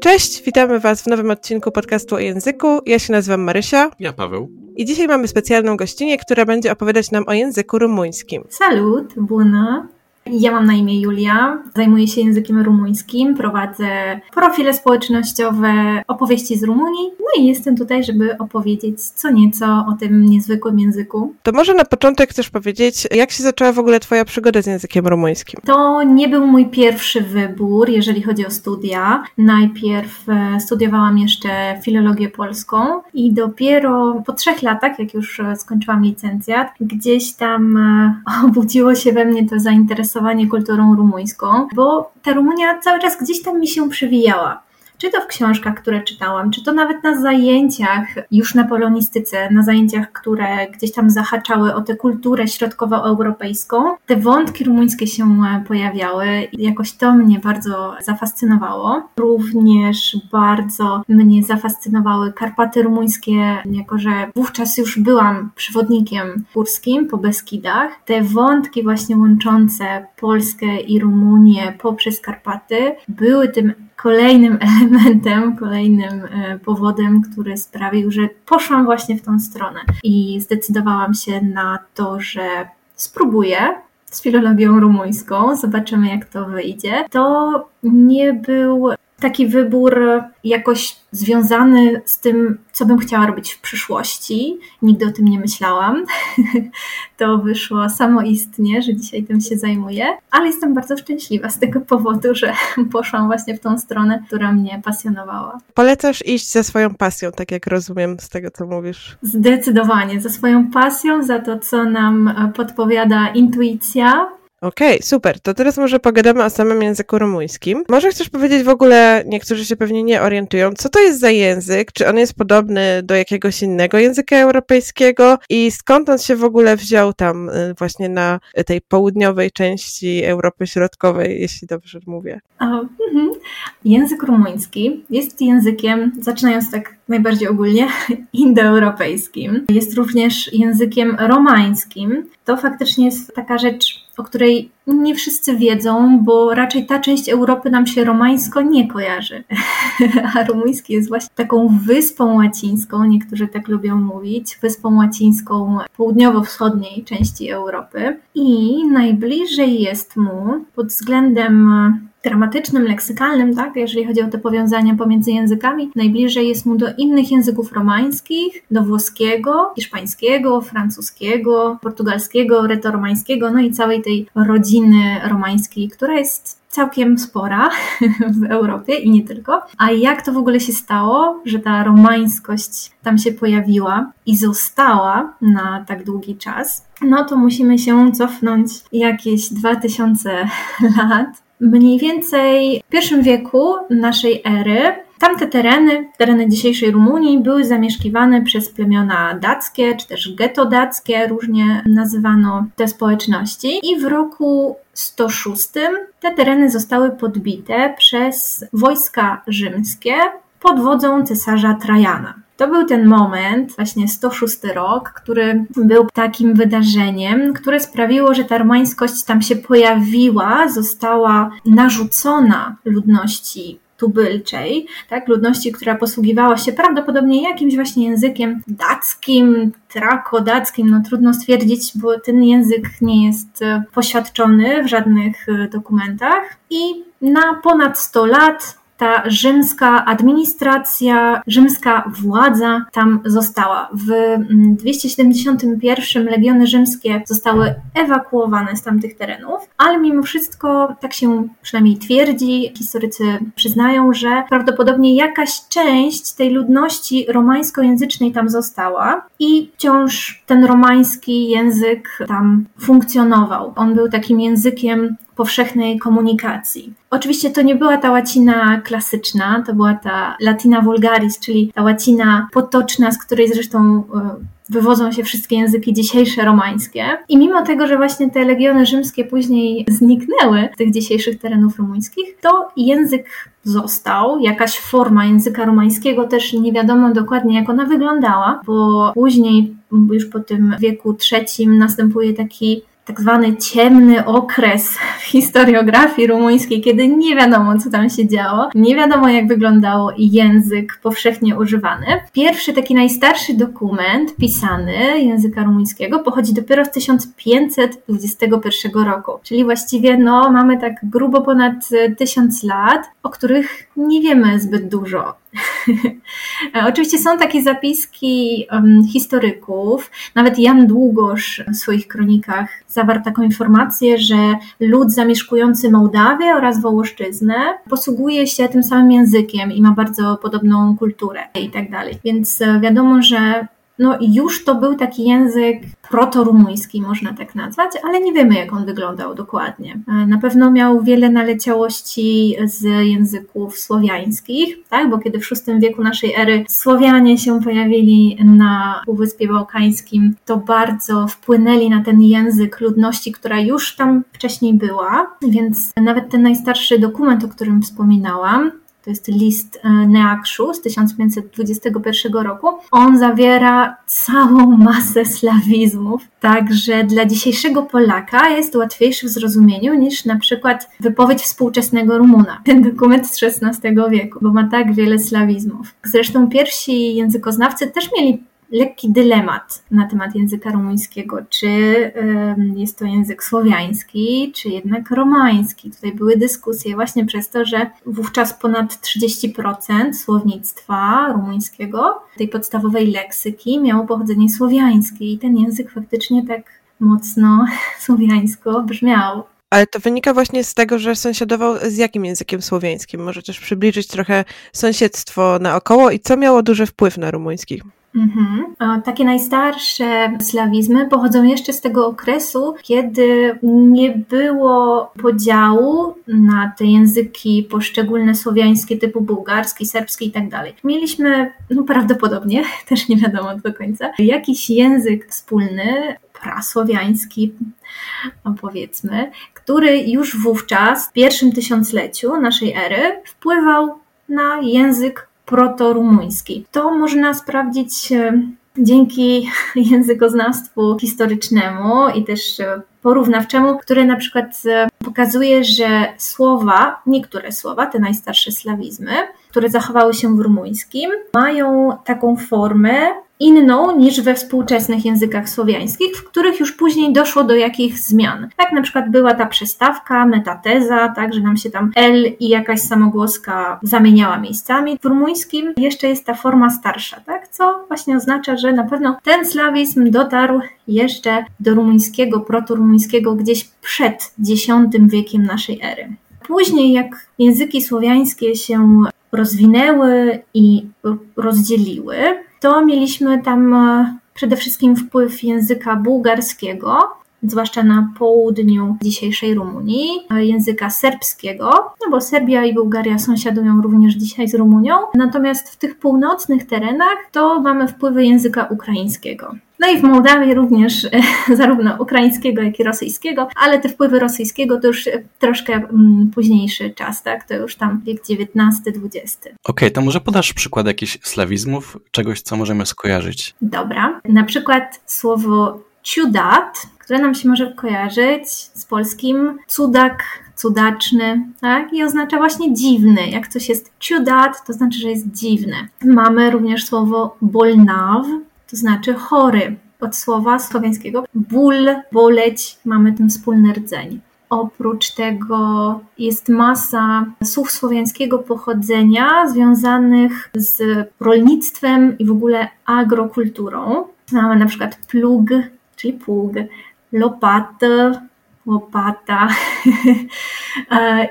Cześć, witamy Was w nowym odcinku podcastu o języku. Ja się nazywam Marysia. Ja Paweł. I dzisiaj mamy specjalną gościnę, która będzie opowiadać nam o języku rumuńskim. Salut, bună! Ja mam na imię Julia, zajmuję się językiem rumuńskim, prowadzę profile społecznościowe, opowieści z Rumunii, no i jestem tutaj, żeby opowiedzieć co nieco o tym niezwykłym języku. To może na początek chcesz powiedzieć, jak się zaczęła w ogóle Twoja przygoda z językiem rumuńskim? To nie był mój pierwszy wybór, jeżeli chodzi o studia. Najpierw e, studiowałam jeszcze filologię polską i dopiero po trzech latach, jak już e, skończyłam licencjat, gdzieś tam e, obudziło się we mnie to zainteresowanie zainteresowanie kulturą rumuńską, bo ta Rumunia cały czas gdzieś tam mi się przewijała czy to w książkach, które czytałam, czy to nawet na zajęciach już na polonistyce, na zajęciach, które gdzieś tam zahaczały o tę kulturę środkowoeuropejską, te wątki rumuńskie się pojawiały i jakoś to mnie bardzo zafascynowało. Również bardzo mnie zafascynowały Karpaty rumuńskie, jako że wówczas już byłam przewodnikiem górskim po Beskidach. Te wątki właśnie łączące Polskę i Rumunię poprzez Karpaty były tym kolejnym elementem, kolejnym e, powodem, który sprawił, że poszłam właśnie w tą stronę i zdecydowałam się na to, że spróbuję z filologią rumuńską, zobaczymy jak to wyjdzie. To nie był taki wybór jakoś związany z tym, co bym chciała robić w przyszłości. Nigdy o tym nie myślałam. to wyszło samoistnie, że dzisiaj tym się zajmuję, ale jestem bardzo szczęśliwa z tego powodu, że poszłam właśnie w tą stronę, która mnie pasjonowała. Polecasz iść za swoją pasją, tak jak rozumiem z tego, co mówisz. Zdecydowanie, za swoją pasją, za to, co nam podpowiada intuicja, Okej, okay, super. To teraz może pogadamy o samym języku rumuńskim. Może chcesz powiedzieć w ogóle, niektórzy się pewnie nie orientują, co to jest za język? Czy on jest podobny do jakiegoś innego języka europejskiego? I skąd on się w ogóle wziął tam y, właśnie na tej południowej części Europy Środkowej, jeśli dobrze mówię? O, mm-hmm. Język rumuński jest językiem, zaczynając tak najbardziej ogólnie, indoeuropejskim. Jest również językiem romańskim. To faktycznie jest taka rzecz, o której nie wszyscy wiedzą, bo raczej ta część Europy nam się romańsko nie kojarzy. A rumuński jest właśnie taką wyspą łacińską, niektórzy tak lubią mówić, wyspą łacińską południowo-wschodniej części Europy. I najbliżej jest mu pod względem gramatycznym, leksykalnym, tak, jeżeli chodzi o te powiązania pomiędzy językami, najbliżej jest mu do innych języków romańskich, do włoskiego, hiszpańskiego, francuskiego, portugalskiego, retoromańskiego, no i całej tej rodziny romańskiej, która jest całkiem spora w Europie i nie tylko. A jak to w ogóle się stało, że ta romańskość tam się pojawiła i została na tak długi czas? No to musimy się cofnąć jakieś 2000 lat Mniej więcej w pierwszym wieku naszej ery tamte tereny, tereny dzisiejszej Rumunii, były zamieszkiwane przez plemiona dackie, czy też getto dackie, różnie nazywano te społeczności. I w roku 106 te tereny zostały podbite przez wojska rzymskie pod wodzą cesarza Trajana. To był ten moment, właśnie 106 rok, który był takim wydarzeniem, które sprawiło, że ta romańskość tam się pojawiła, została narzucona ludności tubylczej, tak, ludności, która posługiwała się prawdopodobnie jakimś właśnie językiem dackim, trakodackim, no trudno stwierdzić, bo ten język nie jest e, poświadczony w żadnych e, dokumentach. I na ponad 100 lat ta rzymska administracja, rzymska władza tam została. W 271 mm, legiony rzymskie zostały ewakuowane z tamtych terenów, ale mimo wszystko, tak się przynajmniej twierdzi, historycy przyznają, że prawdopodobnie jakaś część tej ludności romańskojęzycznej tam została i wciąż ten romański język tam funkcjonował. On był takim językiem powszechnej komunikacji. Oczywiście to nie była ta łacina klasyczna, to była ta latina vulgaris, czyli ta łacina potoczna, z której zresztą e, wywodzą się wszystkie języki dzisiejsze romańskie. I mimo tego, że właśnie te legiony rzymskie później zniknęły z tych dzisiejszych terenów rumuńskich, to język został, jakaś forma języka romańskiego, też nie wiadomo dokładnie jak ona wyglądała, bo później już po tym wieku trzecim następuje taki tak zwany ciemny okres w historiografii rumuńskiej, kiedy nie wiadomo, co tam się działo, nie wiadomo, jak wyglądał język powszechnie używany. Pierwszy, taki najstarszy dokument pisany języka rumuńskiego pochodzi dopiero z 1521 roku, czyli właściwie no, mamy tak grubo ponad tysiąc lat, o których nie wiemy zbyt dużo. Oczywiście są takie zapiski historyków, nawet Jan Długosz w swoich kronikach zawarł taką informację, że lud zamieszkujący Mołdawię oraz Wołoszczyznę posługuje się tym samym językiem i ma bardzo podobną kulturę i tak dalej. Więc e, wiadomo, że no już to był taki język proto-rumuński, można tak nazwać, ale nie wiemy, jak on wyglądał dokładnie. E, na pewno miał wiele naleciałości z języków słowiańskich, tak? bo kiedy w VI wieku naszej ery Słowianie się pojawili na Półwyspie Bałkańskim, to bardzo wpłynęli na ten język ludności, która już tam wcześniej była, więc nawet ten najstarszy dokument, o którym wspominałam, to jest list e, Neakszu z 1521 roku. On zawiera całą masę slawizmów, także dla dzisiejszego Polaka jest łatwiejszy w zrozumieniu niż na przykład wypowiedź współczesnego Rumuna, ten dokument z XVI wieku, bo ma tak wiele slawizmów. Zresztą pierwsi językoznawcy też mieli lekki dylemat na temat języka rumuńskiego, czy jest to język słowiański, czy jednak romański. Tutaj były dyskusje właśnie przez to, że wówczas ponad 30% słownictwa rumuńskiego, tej podstawowej leksyki, miało pochodzenie słowiańskie i ten język faktycznie tak mocno słowiańsko brzmiał. Ale to wynika właśnie z tego, że sąsiadował z jakim językiem słowiańskim? Może też przybliżyć trochę sąsiedztwo naokoło i co miało duży wpływ na rumuński? Mhm. Takie najstarsze slawizmy pochodzą jeszcze z tego okresu, kiedy nie było podziału na te języki poszczególne słowiańskie typu bułgarski, serbski i tak dalej. Mieliśmy, no prawdopodobnie, też nie wiadomo do końca, jakiś język wspólny, prasłowiański, no powiedzmy, który już wówczas, w pierwszym tysiącleciu naszej ery, wpływał na język proto-rumuński. To można sprawdzić e, dzięki językoznawstwu historycznemu i też e, porównawczemu, które na przykład e, pokazuje, że słowa, niektóre słowa, te najstarsze slawizmy, które zachowały się w rumuńskim, mają taką formę inną niż we współczesnych językach słowiańskich, w których już później doszło do jakichś zmian. Tak na przykład była ta przestawka, metateza, tak, że nam się tam L i jakaś samogłoska zamieniała miejscami. W rumuńskim jeszcze jest ta forma starsza, tak, co właśnie oznacza, że na pewno ten slawizm dotarł jeszcze do rumuńskiego, proto-rumuńskiego gdzieś przed X wiekiem naszej ery. Później, jak języki słowiańskie się rozwinęły i rozdzieliły, to mieliśmy tam e, przede wszystkim wpływ języka bułgarskiego, zwłaszcza na południu dzisiejszej Rumunii, e, języka serbskiego, no bo Serbia i Bułgaria sąsiadują również dzisiaj z Rumunią. Natomiast w tych północnych terenach to mamy wpływy języka ukraińskiego. No i w Mołdawii również e, zarówno ukraińskiego, jak i rosyjskiego, ale te wpływy rosyjskiego to już troszkę mm, późniejszy czas, tak? To już tam wiek XIX-XX. Okej, okay, to może podasz przykład jakichś slawizmów, czegoś, co możemy skojarzyć? Dobra. Na przykład słowo ciudat, które nam się może kojarzyć z polskim cudak, cudaczny, tak? I oznacza właśnie dziwny. Jak coś jest ciudat, to znaczy, że jest dziwne. Mamy również słowo bolnaw, to znaczy chory. Od słowa słowiańskiego ból, boleć, mamy ten wspólny rdzeń. Oprócz tego jest masa słów słowiańskiego pochodzenia związanych z rolnictwem i w ogóle agrokulturą. Mamy na przykład plug, czyli pług, lopatę, łopata, e,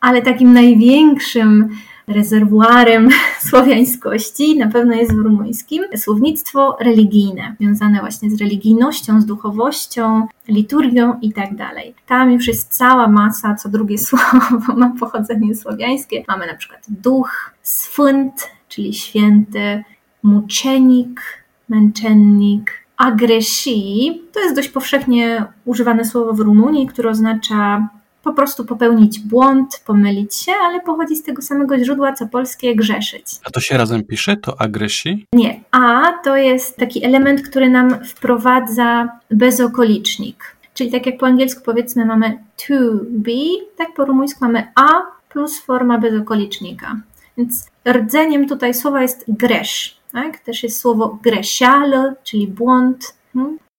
ale takim największym rezerwuarem słowiańskości na pewno jest w rumuńskim słownictwo religijne, związane właśnie z religijnością, z duchowością, liturgią i tak dalej. Tam już jest cała masa, co drugie słowo ma pochodzenie słowiańskie. Mamy na przykład duch, sfynt, czyli święty, muczenik, męczennik, agresji to jest dość powszechnie używane słowo w Rumunii, które oznacza po prostu popełnić błąd, pomylić się, ale pochodzi z tego samego źródła co polskie grzeszyć. A to się razem pisze? To agresji? Nie. A to jest taki element, który nam wprowadza bezokolicznik. Czyli tak jak po angielsku powiedzmy mamy to be, tak po rumuńsku mamy a plus forma bezokolicznika. Więc rdzeniem tutaj słowa jest gresz. Tak? Też jest słowo gresiale, czyli błąd.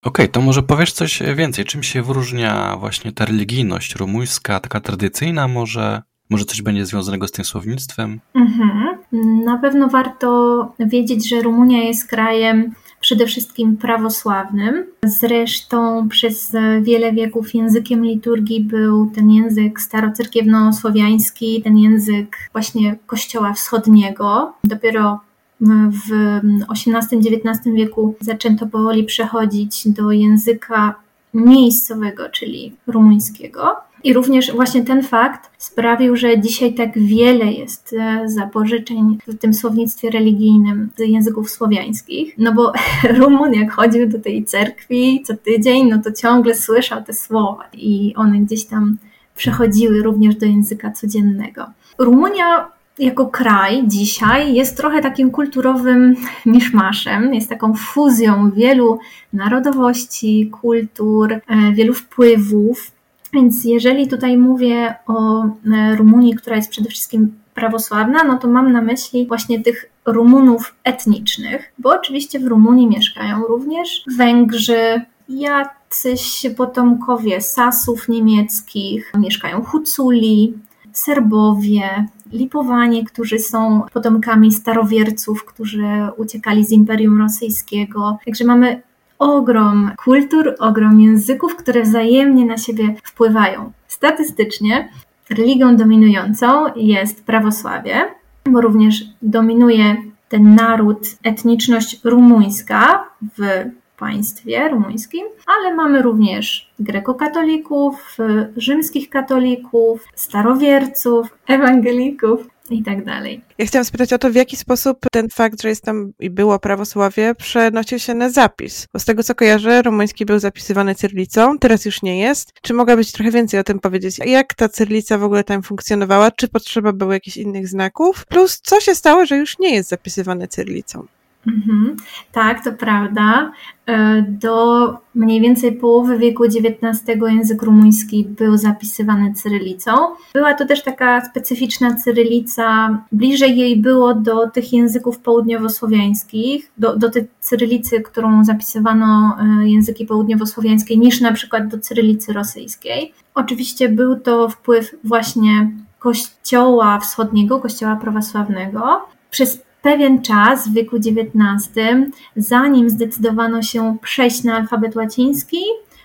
Okej, okay, to może powiesz coś więcej. Czym się wyróżnia właśnie ta religijność rumuńska, taka tradycyjna może? Może coś będzie związanego z tym słownictwem? Mhm. Na pewno warto wiedzieć, że Rumunia jest krajem przede wszystkim prawosławnym. Zresztą przez wiele wieków językiem liturgii był ten język starocerkiewno-słowiański, ten język właśnie Kościoła Wschodniego. Dopiero w XVIII-XIX wieku zaczęto powoli przechodzić do języka miejscowego, czyli rumuńskiego. I również właśnie ten fakt sprawił, że dzisiaj tak wiele jest e, zapożyczeń w tym słownictwie religijnym z języków słowiańskich. No bo Rumun, jak chodził do tej cerkwi co tydzień, no to ciągle słyszał te słowa i one gdzieś tam przechodziły również do języka codziennego. Rumunia jako kraj dzisiaj jest trochę takim kulturowym miszmaszem, jest taką fuzją wielu narodowości, kultur, e, wielu wpływów. Więc jeżeli tutaj mówię o e, Rumunii, która jest przede wszystkim prawosławna, no to mam na myśli właśnie tych Rumunów etnicznych, bo oczywiście w Rumunii mieszkają również Węgrzy, jacyś potomkowie Sasów niemieckich, mieszkają Huculi, Serbowie, Lipowanie, którzy są potomkami starowierców, którzy uciekali z Imperium Rosyjskiego. Także mamy ogrom kultur, ogrom języków, które wzajemnie na siebie wpływają. Statystycznie religią dominującą jest prawosławie, bo również dominuje ten naród, etniczność rumuńska w państwie rumuńskim, ale mamy również grekokatolików, rzymskich katolików, starowierców, ewangelików i tak. Ja chciałam spytać o to, w jaki sposób ten fakt, że jest tam i było prawosławie, przenosił się na zapis. Bo z tego co kojarzę, rumuński był zapisywany cyrlicą, teraz już nie jest. Czy mogłabyś trochę więcej o tym powiedzieć? Jak ta cyrlica w ogóle tam funkcjonowała? Czy potrzeba było jakichś innych znaków? Plus, co się stało, że już nie jest zapisywane cyrlicą? Mhm. Tak, to prawda. E, do mniej więcej połowy wieku XIX język rumuński był zapisywany cyrylicą. Była to też taka specyficzna cyrylica, bliżej jej było do tych języków południowosłowiańskich, do, do tej cyrylicy, którą zapisywano e, języki południowosłowiańskie, niż na przykład do cyrylicy rosyjskiej. Oczywiście był to wpływ właśnie Kościoła Wschodniego, Kościoła Prawosławnego. Przez pewien czas w wieku XIX, zanim zdecydowano się przejść na alfabet łaciński,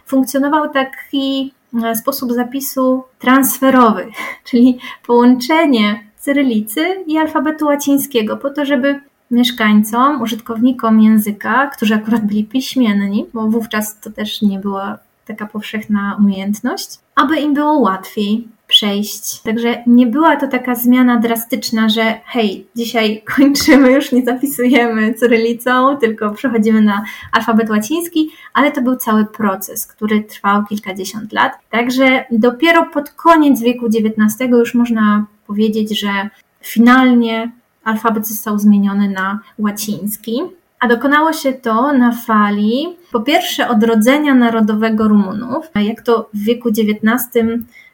funkcjonował taki e, sposób zapisu transferowy, czyli połączenie cyrylicy i alfabetu łacińskiego, po to, żeby mieszkańcom, użytkownikom języka, którzy akurat byli piśmienni, bo wówczas to też nie była taka powszechna umiejętność, aby im było łatwiej przejść. Także nie była to taka zmiana drastyczna, że hej, dzisiaj kończymy, już nie zapisujemy cyrylicą, tylko przechodzimy na alfabet łaciński, ale to był cały proces, który trwał kilkadziesiąt lat. Także dopiero pod koniec wieku XIX już można powiedzieć, że finalnie alfabet został zmieniony na łaciński. A dokonało się to na fali, po pierwsze, odrodzenia narodowego Rumunów. Jak to w wieku XIX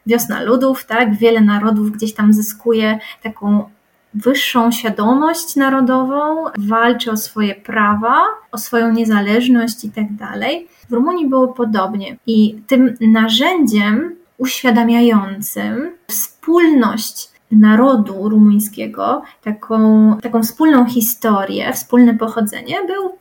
wiosna ludów, tak? Wiele narodów gdzieś tam zyskuje taką wyższą świadomość narodową, walczy o swoje prawa, o swoją niezależność i tak dalej. W Rumunii było podobnie. I tym narzędziem uświadamiającym wspólność narodu rumuńskiego, taką, taką wspólną historię, wspólne pochodzenie, był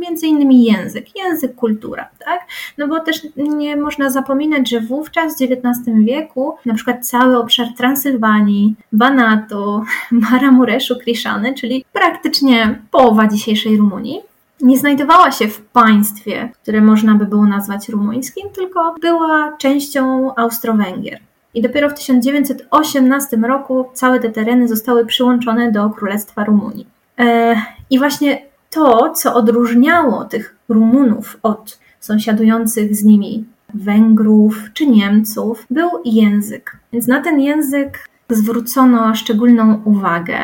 między innymi język, język, kultura, tak? No bo też nie można zapominać, że wówczas w XIX wieku na przykład cały obszar Transylwanii, Banatu, Maramureszu, Kriszany, czyli praktycznie połowa dzisiejszej Rumunii, nie znajdowała się w państwie, które można by było nazwać rumuńskim, tylko była częścią Austro-Węgier. I dopiero w 1918 roku całe te tereny zostały przyłączone do Królestwa Rumunii. E, I właśnie to, co odróżniało tych Rumunów od sąsiadujących z nimi Węgrów czy Niemców, był język. Więc na ten język zwrócono szczególną uwagę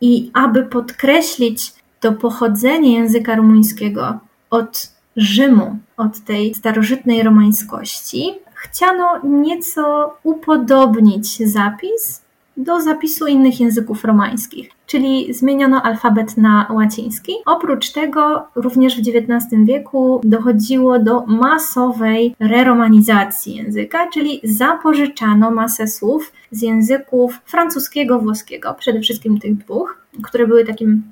i aby podkreślić to pochodzenie języka rumuńskiego od Rzymu, od tej starożytnej romańskości, chciano nieco upodobnić zapis do zapisu innych języków romańskich, czyli zmieniono alfabet na łaciński. Oprócz tego również w XIX wieku dochodziło do masowej reromanizacji języka, czyli zapożyczano masę słów z języków francuskiego, włoskiego, przede wszystkim tych dwóch, które były takim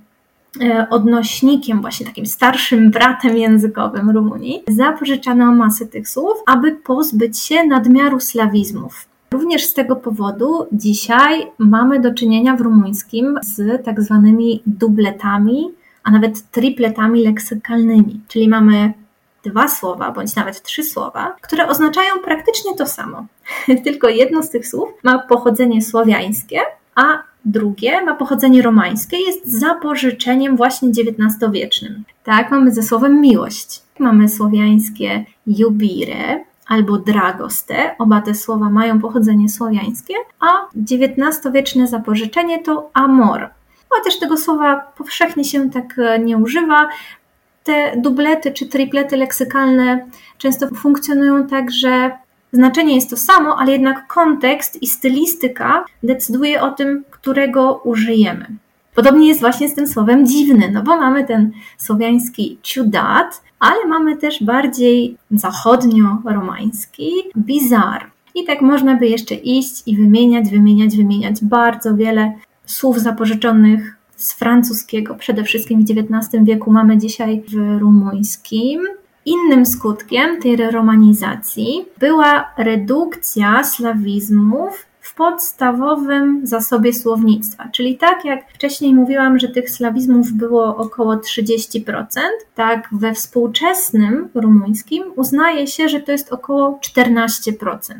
e, odnośnikiem, właśnie takim starszym bratem językowym Rumunii, zapożyczano masę tych słów, aby pozbyć się nadmiaru slawizmów. Również z tego powodu dzisiaj mamy do czynienia w rumuńskim z tak zwanymi dubletami, a nawet tripletami leksykalnymi, czyli mamy dwa słowa, bądź nawet trzy słowa, które oznaczają praktycznie to samo. Tylko jedno z tych słów ma pochodzenie słowiańskie, a drugie ma pochodzenie romańskie, jest zapożyczeniem właśnie XIX-wiecznym. Tak, mamy ze słowem miłość. Mamy słowiańskie jubire, albo dragoste. Oba te słowa mają pochodzenie słowiańskie, a XIX-wieczne zapożyczenie to amor. Chociaż tego słowa powszechnie się tak e, nie używa, te dublety czy triplety leksykalne często funkcjonują tak, że znaczenie jest to samo, ale jednak kontekst i stylistyka decyduje o tym, którego użyjemy. Podobnie jest właśnie z tym słowem dziwny, no bo mamy ten słowiański ciudat, ale mamy też bardziej zachodnio-romański bizar. I tak można by jeszcze iść i wymieniać, wymieniać, wymieniać bardzo wiele słów zapożyczonych z francuskiego, przede wszystkim w XIX wieku mamy dzisiaj w rumuńskim. Innym skutkiem tej romanizacji była redukcja slawizmów w podstawowym zasobie słownictwa. Czyli tak jak wcześniej mówiłam, że tych slawizmów było około 30%, tak we współczesnym rumuńskim uznaje się, że to jest około 14%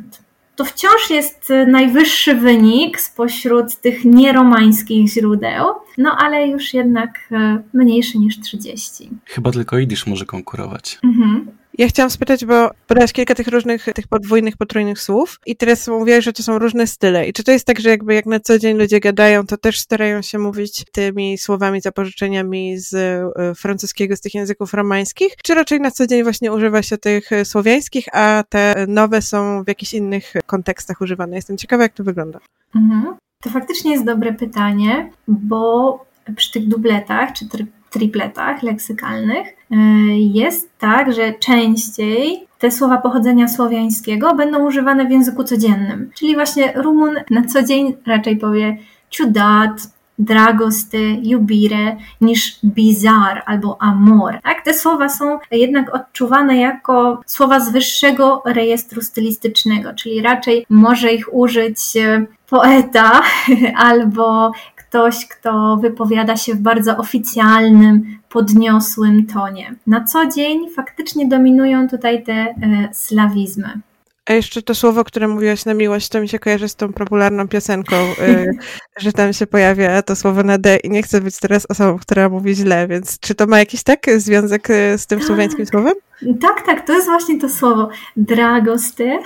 to wciąż jest najwyższy wynik spośród tych nieromańskich źródeł, no ale już jednak e, mniejszy niż 30. Chyba tylko Idisz może konkurować. Mhm. Ja chciałam spytać, bo podałaś kilka tych różnych, tych podwójnych, potrójnych słów i teraz mówiłaś, że to są różne style. I czy to jest tak, że jakby jak na co dzień ludzie gadają, to też starają się mówić tymi słowami, zapożyczeniami z e, francuskiego, z tych języków romańskich, czy raczej na co dzień właśnie używa się tych słowiańskich, a te nowe są w jakichś innych kontekstach używane? Jestem ciekawa, jak to wygląda. Mhm. To faktycznie jest dobre pytanie, bo przy tych dubletach czy tripletach leksykalnych e, jest tak, że częściej te słowa pochodzenia słowiańskiego będą używane w języku codziennym. Czyli właśnie Rumun na co dzień raczej powie ciudat, dragoste, jubire niż bizar albo amor. Tak? Te słowa są jednak odczuwane jako słowa z wyższego rejestru stylistycznego, czyli raczej może ich użyć e, poeta albo ktoś, kto wypowiada się w bardzo oficjalnym, podniosłym tonie. Na co dzień faktycznie dominują tutaj te e, slawizmy. A jeszcze to słowo, które mówiłaś na miłość, to mi się kojarzy z tą popularną piosenką, y, że tam się pojawia to słowo na D i nie chcę być teraz osobą, która mówi źle, więc czy to ma jakiś tak związek y, z tym słowiańskim słowem? Tak, tak, to jest właśnie to słowo dragoste,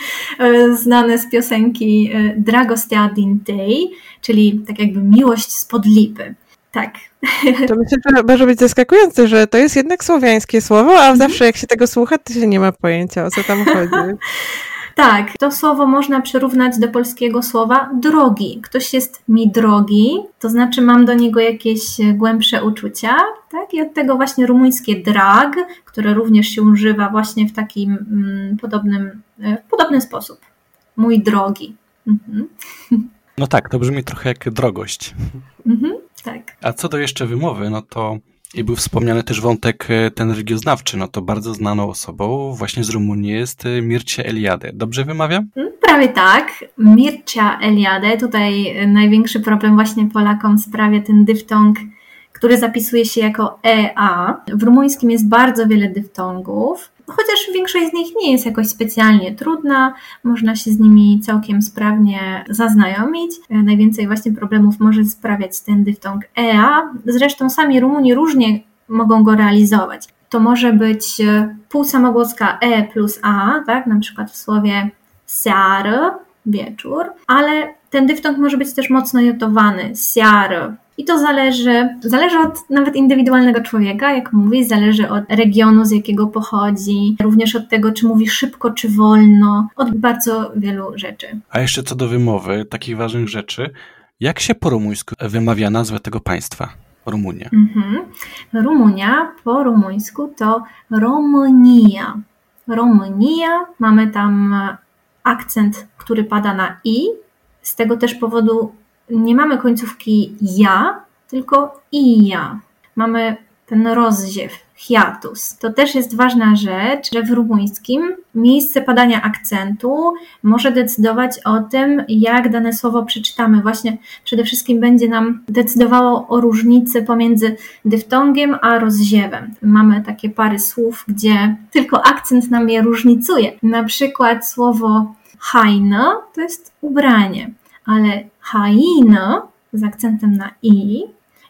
znane z piosenki y, Dragoste adintei, czyli tak jakby miłość spod lipy. Tak. To myślę, że może być zaskakujące, że to jest jednak słowiańskie słowo, a mhm. zawsze jak się tego słucha, to się nie ma pojęcia, o co tam chodzi. Tak, to słowo można przyrównać do polskiego słowa drogi. Ktoś jest mi drogi, to znaczy mam do niego jakieś głębsze uczucia, tak? I od tego właśnie rumuńskie drag, które również się używa właśnie w takim mm, podobnym, e, w podobny sposób. Mój drogi. Mhm. No tak, to brzmi trochę jak drogość. Mhm, tak. A co do jeszcze wymowy, no to i był wspomniany też wątek e, ten religioznawczy, no to bardzo znaną osobą właśnie z Rumunii jest e, Mircea Eliade. Dobrze wymawiam? Mm, prawie tak. Mircea Eliade. Tutaj e, największy problem właśnie Polakom sprawia ten dyftong, który zapisuje się jako EA. W rumuńskim jest bardzo wiele dyftongów chociaż większość z nich nie jest jakoś specjalnie trudna, można się z nimi całkiem sprawnie zaznajomić. E, najwięcej właśnie problemów może sprawiać ten dyftong EA. Zresztą sami Rumuni różnie mogą go realizować. To może być e, półsamogłoska E plus A, tak, na przykład w słowie seară, wieczór, ale ten dyftong może być też mocno jotowany, seară, I to zależy, zależy od nawet indywidualnego człowieka, jak mówię, zależy od regionu, z jakiego pochodzi, również od tego, czy mówi szybko, czy wolno, od bardzo wielu rzeczy. A jeszcze co do wymowy, takich ważnych rzeczy, jak się po rumuńsku wymawia nazwę tego państwa? Rumunia. Mhm. Rumunia po rumuńsku to România. România, mamy tam akcent, który pada na i. Z tego też powodu nie mamy końcówki ja, tylko i ja. Mamy ten rozziew, hiatus. To też jest ważna rzecz, że w rumuńskim miejsce padania akcentu może decydować o tym, jak dane słowo przeczytamy. Właśnie przede wszystkim będzie nam decydowało o różnicy pomiędzy dyftongiem a rozziewem. Mamy takie pary słów, gdzie tylko akcent nam je różnicuje. Na przykład słowo hajna to jest ubranie, ale haina z akcentem na i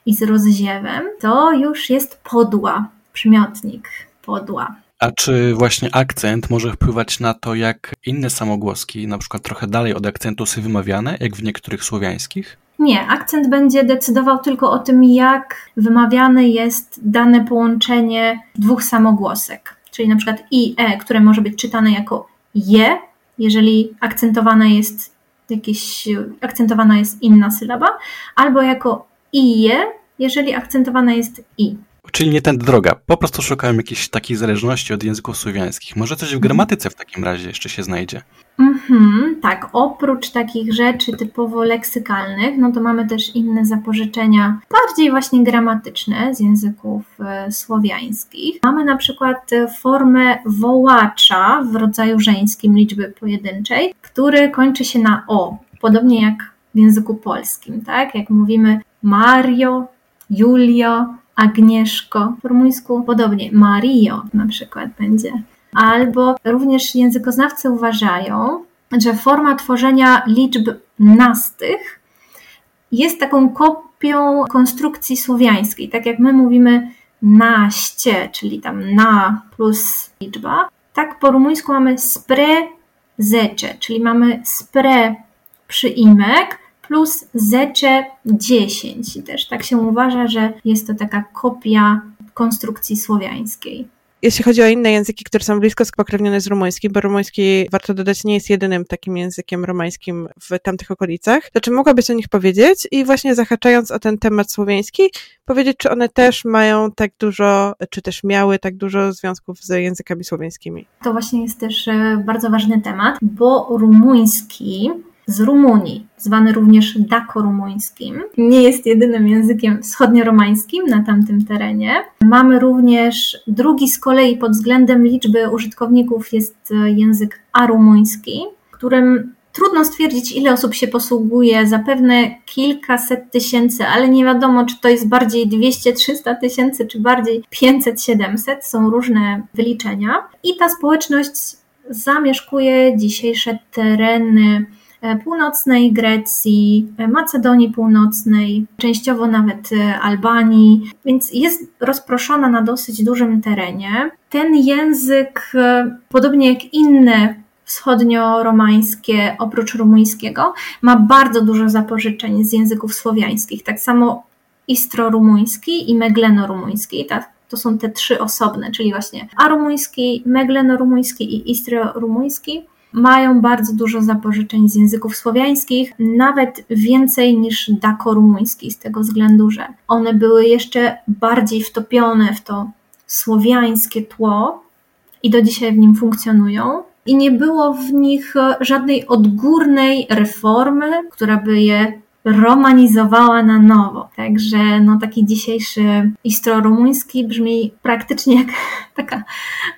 i z rozziewem, to już jest podła, przymiotnik podła. A czy właśnie akcent może wpływać na to, jak inne samogłoski, na przykład trochę dalej od akcentu są wymawiane, jak w niektórych słowiańskich? Nie, akcent będzie decydował tylko o tym, jak wymawiane jest dane połączenie dwóch samogłosek. Czyli na przykład i, e, które może być czytane jako je, jeżeli akcentowana jest jakieś, akcentowana jest inna sylaba, albo jako ije, jeżeli akcentowana jest i. Czyli nie tędy droga. Po prostu szukałem jakiejś takiej zależności od języków słowiańskich. Może coś w mhm. gramatyce w takim razie jeszcze się znajdzie. Mhm, tak, oprócz takich rzeczy typowo leksykalnych, no to mamy też inne zapożyczenia, bardziej właśnie gramatyczne z języków e, słowiańskich. Mamy na przykład e, formę wołacza w rodzaju żeńskim liczby pojedynczej, który kończy się na o, podobnie jak w języku polskim, tak? Jak mówimy Mario, Julio, Agnieszko. Po rumuńsku podobnie, Mario na przykład będzie. Albo również językoznawcy uważają, że forma tworzenia liczb nastych jest taką kopią konstrukcji słowiańskiej. Tak jak my mówimy naście, czyli tam na plus liczba, tak po rumuńsku mamy spre zecze, czyli mamy spre przyimek plus zecze 10. I też tak się uważa, że jest to taka kopia konstrukcji słowiańskiej. Jeśli chodzi o inne języki, które są blisko spokrewnione z rumuńskim, bo rumuński, warto dodać, nie jest jedynym takim językiem romańskim w tamtych okolicach, to czy mogłabyś o nich powiedzieć i właśnie zahaczając o ten temat słowiański, powiedzieć, czy one też mają tak dużo, czy też miały tak dużo związków z językami słowiańskimi? To właśnie jest też e, bardzo ważny temat, bo rumuński z Rumunii, zwany również dako-rumuńskim. Nie jest jedynym językiem wschodnio-romańskim na tamtym terenie. Mamy również drugi z kolei pod względem liczby użytkowników jest język arumuński, którym Trudno stwierdzić, ile osób się posługuje, zapewne kilkaset tysięcy, ale nie wiadomo, czy to jest bardziej 200-300 tysięcy, czy bardziej 500-700. Są różne wyliczenia. I ta społeczność zamieszkuje dzisiejsze tereny E, północnej Grecji, e, Macedonii Północnej, częściowo nawet e, Albanii, więc jest rozproszona na dosyć dużym terenie. Ten język, podobnie jak inne wschodnio-romańskie, oprócz rumuńskiego, ma bardzo dużo zapożyczeń z języków słowiańskich. Tak samo istro-rumuński i megleno-rumuński. To są te trzy osobne, czyli właśnie arumuński, megleno-rumuński i istro-rumuński mają bardzo dużo zapożyczeń z języków słowiańskich, nawet więcej niż dako-rumuński, z tego względu, że one były jeszcze bardziej wtopione w to słowiańskie tło i do dzisiaj w nim funkcjonują. I nie było w nich żadnej odgórnej reformy, która by je romanizowała na nowo. Także no, taki dzisiejszy istro-rumuński brzmi praktycznie jak taka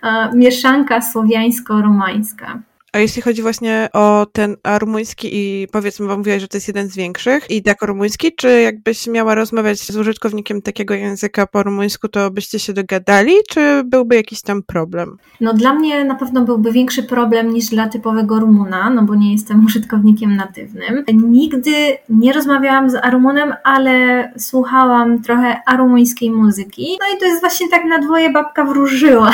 e, mieszanka słowiańsko-romańska. A jeśli chodzi właśnie o ten rumuński i powiedzmy, bo mówiłaś, że to jest jeden z większych i jako rumuński, czy jakbyś miała rozmawiać z użytkownikiem takiego języka po rumuńsku, to byście się dogadali, czy byłby jakiś tam problem? No dla mnie na pewno byłby większy problem niż dla typowego Rumuna, no bo nie jestem użytkownikiem natywnym. Nigdy nie rozmawiałam z Arumunem, ale słuchałam trochę arumuńskiej muzyki. No i to jest właśnie tak na dwoje babka wróżyła.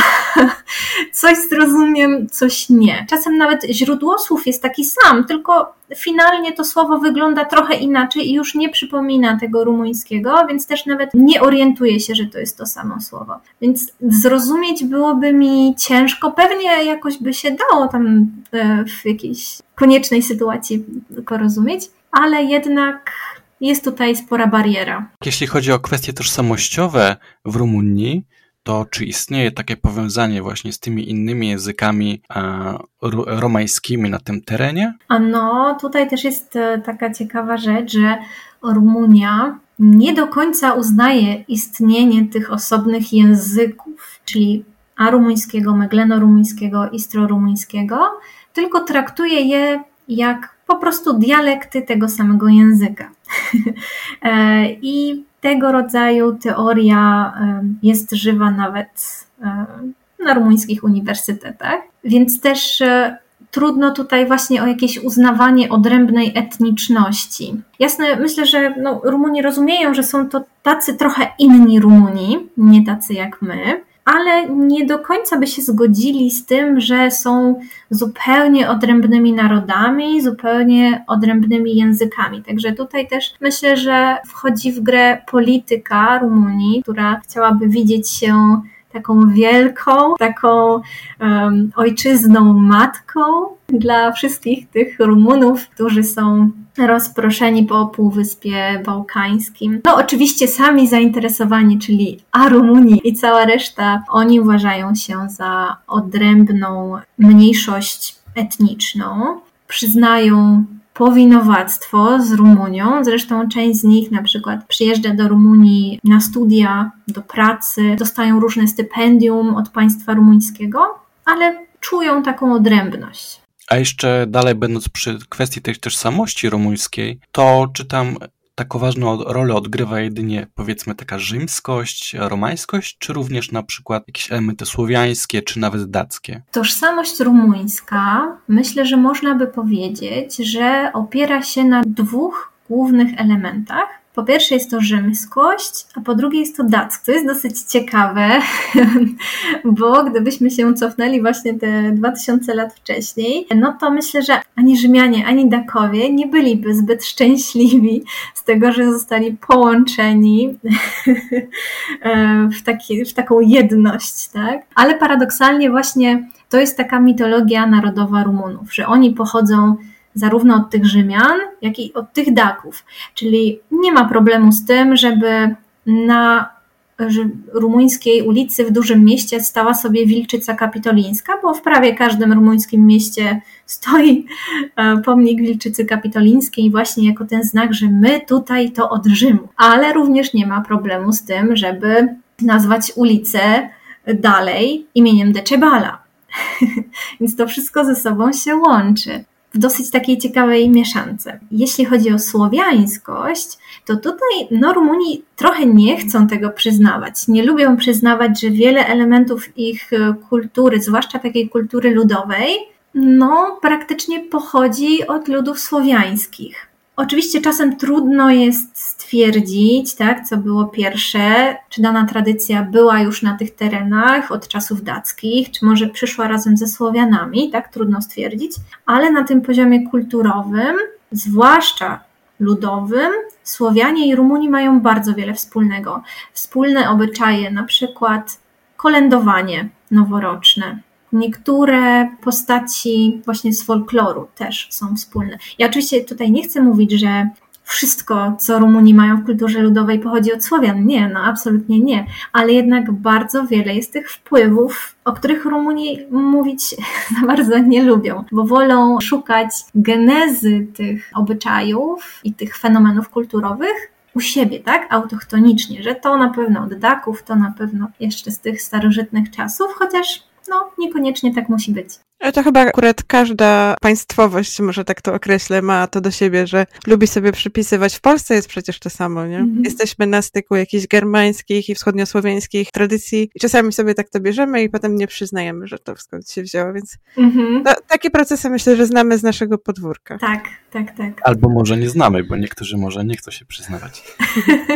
coś zrozumiem, coś nie. Czasem nawet nawet źródłosłów jest taki sam, tylko finalnie to słowo wygląda trochę inaczej i już nie przypomina tego rumuńskiego, więc też nawet nie orientuje się, że to jest to samo słowo. Więc zrozumieć byłoby mi ciężko, pewnie jakoś by się dało tam e, w jakiejś koniecznej sytuacji porozumieć, ale jednak jest tutaj spora bariera. Jeśli chodzi o kwestie tożsamościowe w Rumunii, to czy istnieje takie powiązanie właśnie z tymi innymi językami e, romańskimi na tym terenie? A no, tutaj też jest e, taka ciekawa rzecz, że Rumunia nie do końca uznaje istnienie tych osobnych języków, czyli arumuńskiego, megleno-rumuńskiego, istro-rumuńskiego, tylko traktuje je jak po prostu dialekty tego samego języka. E, I tego rodzaju teoria jest żywa nawet na rumuńskich uniwersytetach, więc też e, trudno tutaj właśnie o jakieś uznawanie odrębnej etniczności. Jasne, myślę, że no, Rumuni rozumieją, że są to tacy trochę inni Rumuni, nie tacy jak my, ale nie do końca by się zgodzili z tym, że są zupełnie odrębnymi narodami, zupełnie odrębnymi językami. Także tutaj też myślę, że wchodzi w grę polityka Rumunii, która chciałaby widzieć się taką wielką, taką um, ojczyzną matką dla wszystkich tych Rumunów, którzy są rozproszeni po Półwyspie Bałkańskim. No oczywiście sami zainteresowani, czyli a Rumunii i cała reszta, oni uważają się za odrębną mniejszość etniczną. Przyznają powinowactwo z Rumunią. Zresztą część z nich na przykład przyjeżdża do Rumunii na studia, do pracy, dostają różne stypendium od państwa rumuńskiego, ale czują taką odrębność. A jeszcze dalej będąc przy kwestii tej tożsamości rumuńskiej, to czy tam taką ważną rolę odgrywa jedynie powiedzmy taka rzymskość, romańskość, czy również na przykład jakieś elementy słowiańskie, czy nawet dackie? Tożsamość rumuńska myślę, że można by powiedzieć, że opiera się na dwóch głównych elementach. Po pierwsze jest to rzymskość, a po drugie jest to dackie. To jest dosyć ciekawe, bo gdybyśmy się cofnęli właśnie te 2000 lat wcześniej, no to myślę, że ani Rzymianie, ani Dakowie nie byliby zbyt szczęśliwi z tego, że zostali połączeni w, taki, w taką jedność, tak? Ale paradoksalnie właśnie to jest taka mitologia narodowa Rumunów, że oni pochodzą zarówno od tych Rzymian, jak i od tych Daków. Czyli nie ma problemu z tym, żeby na rumuńskiej ulicy w dużym mieście stała sobie wilczyca kapitolińska, bo w prawie każdym rumuńskim mieście stoi e, pomnik wilczycy kapitolińskiej właśnie jako ten znak, że my tutaj to od Rzymu. Ale również nie ma problemu z tym, żeby nazwać ulicę dalej imieniem Decebala. Więc to wszystko ze sobą się łączy dosyć takiej ciekawej mieszance. Jeśli chodzi o słowiańskość, to tutaj no, Rumuni trochę nie chcą tego przyznawać. Nie lubią przyznawać, że wiele elementów ich e, kultury, zwłaszcza takiej kultury ludowej, no, praktycznie pochodzi od ludów słowiańskich. Oczywiście czasem trudno jest stwierdzić, tak, co było pierwsze, czy dana tradycja była już na tych terenach od czasów dackich, czy może przyszła razem ze Słowianami, tak, trudno stwierdzić, ale na tym poziomie kulturowym, zwłaszcza ludowym, Słowianie i Rumuni mają bardzo wiele wspólnego. Wspólne obyczaje, na przykład kolędowanie noworoczne, Niektóre postaci właśnie z folkloru też są wspólne. Ja oczywiście tutaj nie chcę mówić, że wszystko, co Rumuni mają w kulturze ludowej, pochodzi od Słowian. Nie, no absolutnie nie. Ale jednak bardzo wiele jest tych wpływów, o których Rumuni mówić za bardzo nie lubią, bo wolą szukać genezy tych obyczajów i tych fenomenów kulturowych u siebie, tak, autochtonicznie, że to na pewno od Daków, to na pewno jeszcze z tych starożytnych czasów, chociaż no, niekoniecznie tak musi być. Ale to chyba akurat każda państwowość, może tak to określę, ma to do siebie, że lubi sobie przypisywać. W Polsce jest przecież to samo, nie? Mm -hmm. Jesteśmy na styku jakichś germańskich i wschodniosłowiańskich tradycji i czasami sobie tak to bierzemy i potem nie przyznajemy, że to skąd się wzięło, więc mm -hmm. to, takie procesy myślę, że znamy z naszego podwórka. Tak, tak, tak. Albo może nie znamy, bo niektórzy może nie chcą się przyznawać.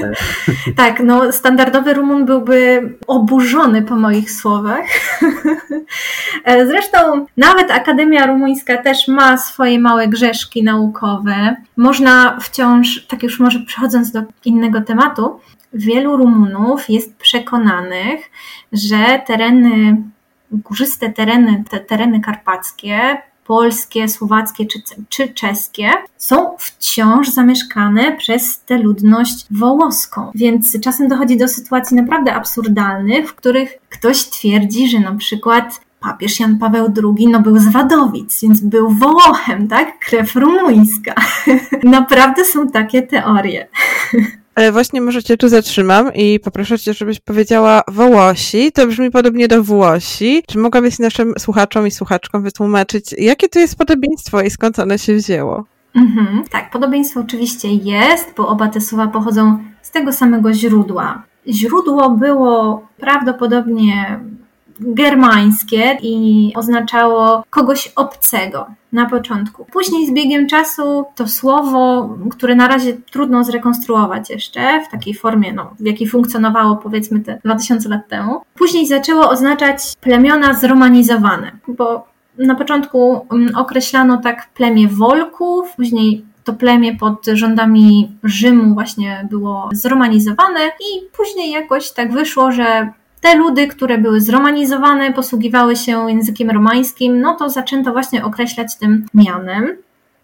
tak, no standardowy Rumun byłby oburzony po moich słowach, E, zresztą nawet Akademia Rumuńska też ma swoje małe grzeszki naukowe. Można wciąż, tak już może przechodząc do innego tematu, wielu Rumunów jest przekonanych, że tereny, górzyste tereny, te tereny karpackie, polskie, słowackie czy, czy czeskie, są wciąż zamieszkane przez tę ludność wołoską. Więc czasem dochodzi do sytuacji naprawdę absurdalnych, w których ktoś twierdzi, że na przykład papież Jan Paweł II no, był z Wadowic, więc był Wołochem, tak? Krew rumuńska. Naprawdę są takie teorie. Ale właśnie może cię tu zatrzymam i poproszę cię, żebyś powiedziała Wołosi. To brzmi podobnie do Włosi. Czy mogłabyś naszym słuchaczom i słuchaczkom wytłumaczyć, jakie to jest podobieństwo i skąd ono się wzięło? Mhm, tak, podobieństwo oczywiście jest, bo oba te słowa pochodzą z tego samego źródła. Źródło było prawdopodobnie germańskie i oznaczało kogoś obcego na początku. Później z biegiem czasu to słowo, które na razie trudno zrekonstruować jeszcze w takiej formie, no, w jakiej funkcjonowało powiedzmy te 2000 lat temu, później zaczęło oznaczać plemiona zromanizowane, bo na początku mm, określano tak plemię Wolków, później to plemię pod rządami Rzymu właśnie było zromanizowane i później jakoś tak wyszło, że te ludy, które były zromanizowane, posługiwały się językiem romańskim, no to zaczęto właśnie określać tym mianem.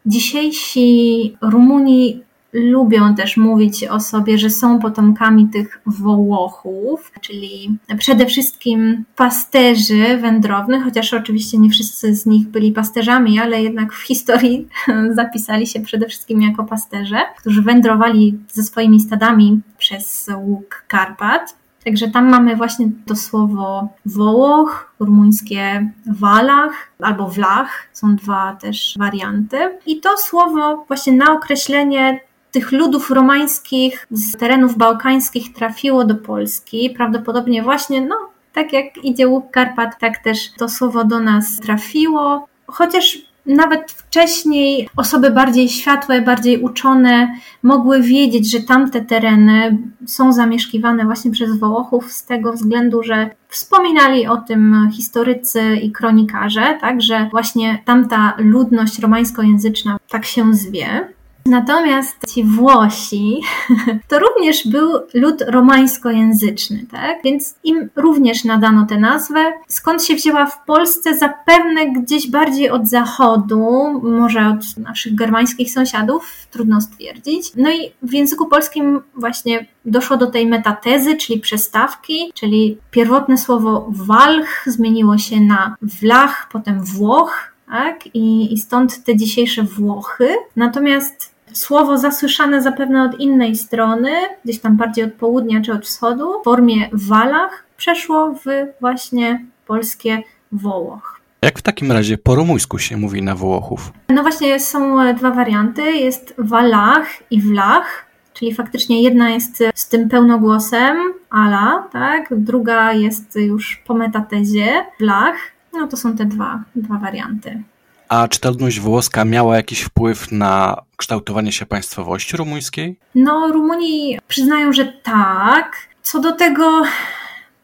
Dzisiejsi Rumuni lubią też mówić o sobie, że są potomkami tych Wołochów, czyli przede wszystkim pasterzy wędrownych, chociaż oczywiście nie wszyscy z nich byli pasterzami, ale jednak w historii zapisali się przede wszystkim jako pasterze, którzy wędrowali ze swoimi stadami przez łuk Karpat. Także tam mamy właśnie to słowo Wołoch, rumuńskie Walach albo Wlach, są dwa też warianty. I to słowo właśnie na określenie tych ludów romańskich z terenów bałkańskich trafiło do Polski. Prawdopodobnie właśnie, no, tak jak idzie łuk Karpat, tak też to słowo do nas trafiło. Chociaż nawet wcześniej osoby bardziej światłe, bardziej uczone mogły wiedzieć, że tamte tereny są zamieszkiwane właśnie przez Wołochów z tego względu, że wspominali o tym historycy i kronikarze, tak, że właśnie tamta ludność romańskojęzyczna tak się zwie. Natomiast ci Włosi to również był lud romańskojęzyczny, tak? Więc im również nadano tę nazwę. Skąd się wzięła w Polsce? Zapewne gdzieś bardziej od zachodu, może od naszych germańskich sąsiadów, trudno stwierdzić. No i w języku polskim właśnie doszło do tej metatezy, czyli przestawki, czyli pierwotne słowo walch zmieniło się na wlach, potem włoch, tak? I, I stąd te dzisiejsze Włochy. Natomiast słowo zasłyszane zapewne od innej strony, gdzieś tam bardziej od południa czy od wschodu, w formie walach, przeszło w właśnie polskie Wołoch. Jak w takim razie po rumuńsku się mówi na Wołochów? No właśnie są dwa warianty. Jest walach i wlach, czyli faktycznie jedna jest z tym pełnogłosem ala, tak? Druga jest już po metatezie wlach. No to są te dwa, dwa warianty. A czy ta ludność włoska miała jakiś wpływ na kształtowanie się państwowości rumuńskiej? No, Rumuni przyznają, że tak. Co do tego,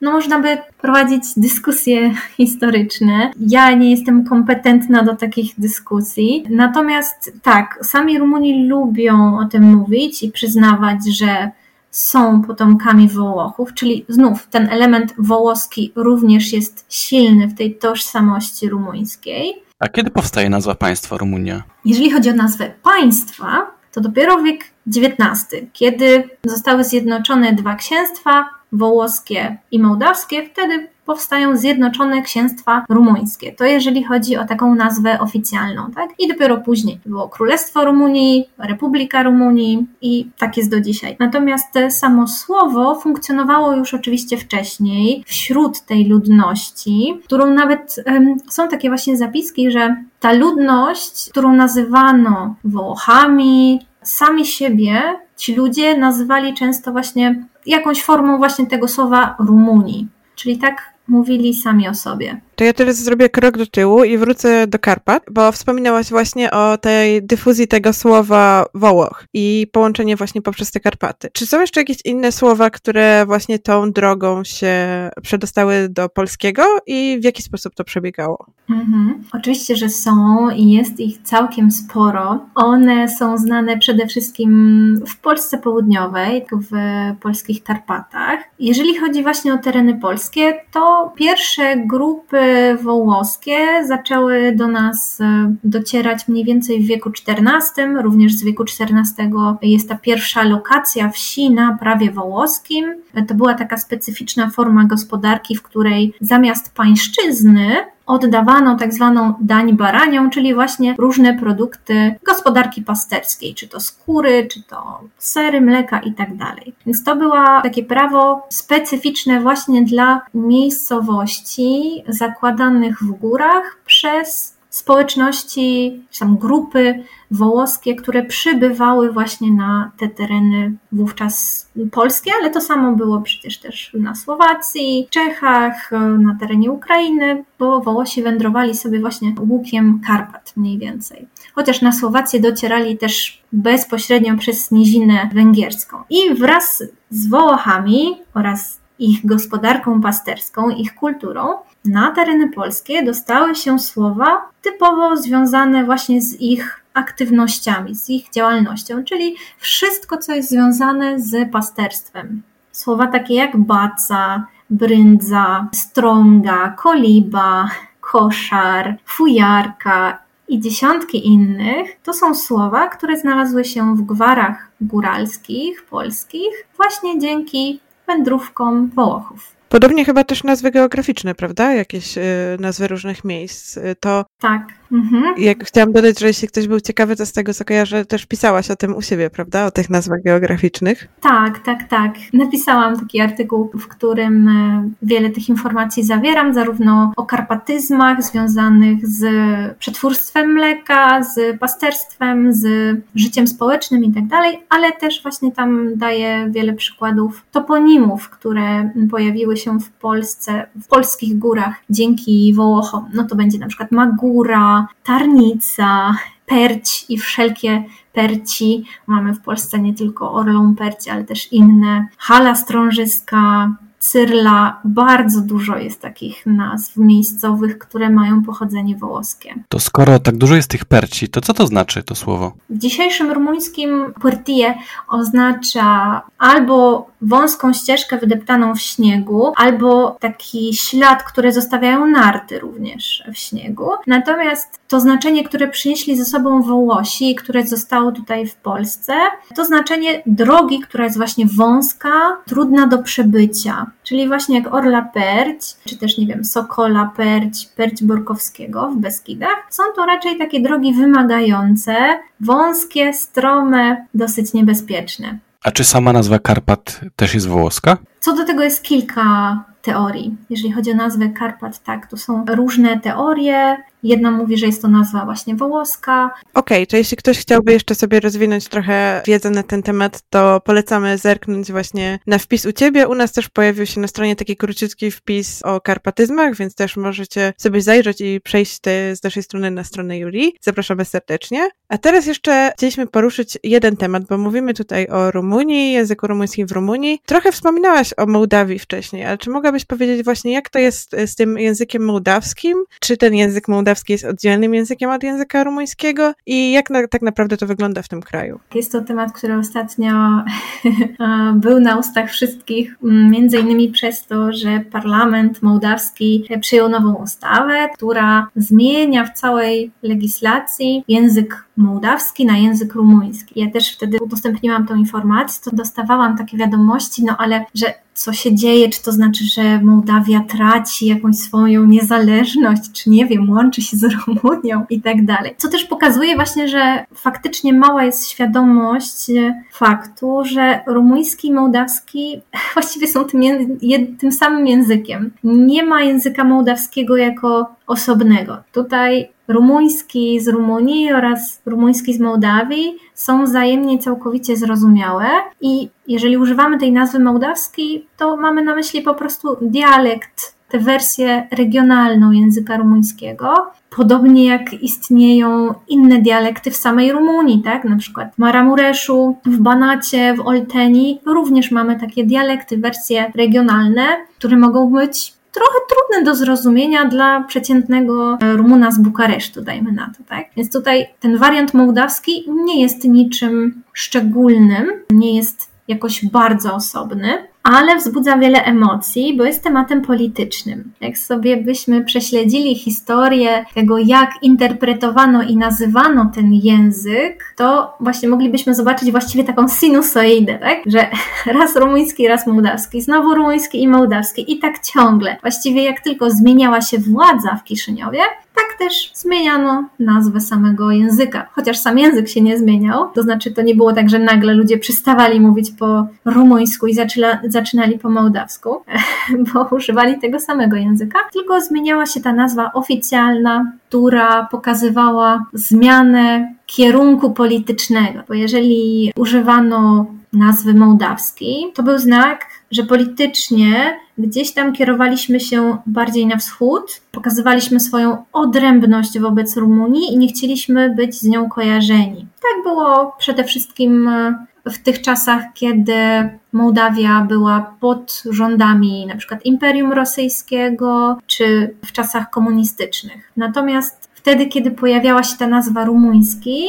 no można by prowadzić dyskusje historyczne. Ja nie jestem kompetentna do takich dyskusji. Natomiast tak, sami Rumuni lubią o tym mówić i przyznawać, że są potomkami Wołochów, czyli znów ten element wołoski również jest silny w tej tożsamości rumuńskiej. A kiedy powstaje nazwa państwa Rumunia? Jeżeli chodzi o nazwę państwa, to dopiero wiek XIX, kiedy zostały zjednoczone dwa księstwa, wołoskie i mołdawskie, wtedy powstają Zjednoczone Księstwa Rumuńskie. To jeżeli chodzi o taką nazwę oficjalną, tak? I dopiero później było Królestwo Rumunii, Republika Rumunii i tak jest do dzisiaj. Natomiast samo słowo funkcjonowało już oczywiście wcześniej wśród tej ludności, którą nawet um, są takie właśnie zapiski, że ta ludność, którą nazywano Włochami, sami siebie ci ludzie nazywali często właśnie jakąś formą właśnie tego słowa Rumunii. Czyli tak mówili sami o sobie. To ja teraz zrobię krok do tyłu i wrócę do Karpat, bo wspominałaś właśnie o tej dyfuzji tego słowa Wołoch i połączenie właśnie poprzez te Karpaty. Czy są jeszcze jakieś inne słowa, które właśnie tą drogą się przedostały do polskiego i w jaki sposób to przebiegało? Mhm. Oczywiście, że są i jest ich całkiem sporo. One są znane przede wszystkim w Polsce Południowej, w polskich Karpatach. Jeżeli chodzi właśnie o tereny polskie, to pierwsze grupy wołoskie zaczęły do nas e, docierać mniej więcej w wieku XIV. Również z wieku XIV jest ta pierwsza lokacja wsi na prawie wołoskim. To była taka specyficzna forma gospodarki, w której zamiast pańszczyzny oddawano tak zwaną dań baranią, czyli właśnie różne produkty gospodarki pasterskiej, czy to skóry, czy to sery, mleka i tak dalej. Więc to było takie prawo specyficzne właśnie dla miejscowości zakładanych w górach przez społeczności, czy tam grupy wołoskie, które przybywały właśnie na te tereny wówczas polskie, ale to samo było przecież też na Słowacji, Czechach, na terenie Ukrainy, bo Wołosi wędrowali sobie właśnie łukiem Karpat mniej więcej. Chociaż na Słowację docierali też bezpośrednio przez nizinę węgierską. I wraz z Wołochami oraz ich gospodarką pasterską, ich kulturą, na tereny polskie dostały się słowa typowo związane właśnie z ich aktywnościami, z ich działalnością, czyli wszystko, co jest związane z pasterstwem. Słowa takie jak baca, bryndza, strąga, koliba, koszar, fujarka i dziesiątki innych to są słowa, które znalazły się w gwarach góralskich, polskich, właśnie dzięki wędrówkom Wołochów. Podobnie chyba też nazwy geograficzne, prawda? Jakieś y, nazwy różnych miejsc. Y, to tak. Mhm. Jak chciałam dodać, że jeśli ktoś był ciekawy, to z tego co kojarzę, też pisałaś o tym u siebie, prawda? O tych nazwach geograficznych. Tak, tak, tak. Napisałam taki artykuł, w którym e, wiele tych informacji zawieram, zarówno o karpatyzmach związanych z przetwórstwem mleka, z pasterstwem, z życiem społecznym i tak dalej, ale też właśnie tam daję wiele przykładów toponimów, które pojawiły się w Polsce, w polskich górach dzięki Wołochom. No to będzie na przykład Magura, tarnica, perć i wszelkie perci. Mamy w Polsce nie tylko orlą perci, ale też inne. Hala strążyska, Cyrla, bardzo dużo jest takich nazw miejscowych, które mają pochodzenie wołoskie. To skoro tak dużo jest tych perci, to co to znaczy to słowo? W dzisiejszym rumuńskim puertie oznacza albo wąską ścieżkę wydeptaną w śniegu, albo taki ślad, który zostawiają narty również w śniegu. Natomiast to znaczenie, które przynieśli ze sobą Wołosi, które zostało tutaj w Polsce, to znaczenie drogi, która jest właśnie wąska, trudna do przebycia. Czyli właśnie jak Orla Perć, czy też nie wiem, Sokola Perć, Perć Borkowskiego w Beskidach, są to raczej takie drogi wymagające, wąskie, strome, dosyć niebezpieczne. A czy sama nazwa Karpat też jest włoska? Co do tego jest kilka teorii. Jeżeli chodzi o nazwę Karpat, tak, to są różne teorie. Jedna mówi, że jest to nazwa właśnie wołoska. Okej, okay, jeśli ktoś chciałby jeszcze sobie rozwinąć trochę wiedzę na ten temat, to polecamy zerknąć właśnie na wpis u Ciebie. U nas też pojawił się na stronie taki króciutki wpis o karpatyzmach, więc też możecie sobie zajrzeć i przejść te, z naszej strony na stronę Julii. Zapraszamy serdecznie. A teraz jeszcze chcieliśmy poruszyć jeden temat, bo mówimy tutaj o Rumunii, języku rumuńskim w Rumunii. Trochę wspominałaś o Mołdawii wcześniej, ale czy mogłabyś powiedzieć właśnie, jak to jest z tym językiem mołdawskim? Czy ten język mołdawski jest oddzielnym językiem od języka rumuńskiego? I jak na, tak naprawdę to wygląda w tym kraju? Jest to temat, który ostatnio był na ustach wszystkich, między innymi przez to, że parlament mołdawski przyjął nową ustawę, która zmienia w całej legislacji język mołdawski na język rumuński. Ja też wtedy udostępniłam tą informację, to dostawałam takie wiadomości, no ale że co się dzieje, czy to znaczy, że Mołdawia traci jakąś swoją niezależność, czy nie wiem, łączy się z Rumunią i tak dalej. Co też pokazuje właśnie, że faktycznie mała jest świadomość faktu, że rumuński i mołdawski właściwie są tym, tym samym językiem. Nie ma języka mołdawskiego jako osobnego. Tutaj rumuński z Rumunii oraz rumuński z Mołdawii są wzajemnie całkowicie zrozumiałe i jeżeli używamy tej nazwy mołdawskiej, to mamy na myśli po prostu dialekt tę wersję regionalną języka rumuńskiego. Podobnie jak istnieją inne dialekty w samej Rumunii, tak? Na przykład w Maramureszu, w Banacie, w Olteni również mamy takie dialekty, wersje regionalne, które mogą być trochę trudne do zrozumienia dla przeciętnego Rumuna z Bukaresztu, dajmy na to, tak? Więc tutaj ten wariant mołdawski nie jest niczym szczególnym, nie jest jakoś bardzo osobny ale wzbudza wiele emocji, bo jest tematem politycznym. Jak sobie byśmy prześledzili historię tego, jak interpretowano i nazywano ten język, to właśnie moglibyśmy zobaczyć właściwie taką sinusoidę, tak? Że raz rumuński, raz mołdawski, znowu rumuński i mołdawski i tak ciągle. Właściwie jak tylko zmieniała się władza w Kiszyniowie, tak też zmieniano nazwę samego języka. Chociaż sam język się nie zmieniał, to znaczy to nie było tak, że nagle ludzie przestawali mówić po rumuńsku i zaczyna, zaczynali po mołdawsku, bo używali tego samego języka, tylko zmieniała się ta nazwa oficjalna, która pokazywała zmianę kierunku politycznego. Bo jeżeli używano nazwy mołdawskiej, to był znak, że politycznie gdzieś tam kierowaliśmy się bardziej na wschód, pokazywaliśmy swoją odrębność wobec Rumunii i nie chcieliśmy być z nią kojarzeni. Tak było przede wszystkim e, w tych czasach, kiedy Mołdawia była pod rządami przykład Imperium Rosyjskiego, czy w czasach komunistycznych. Natomiast wtedy, kiedy pojawiała się ta nazwa rumuński,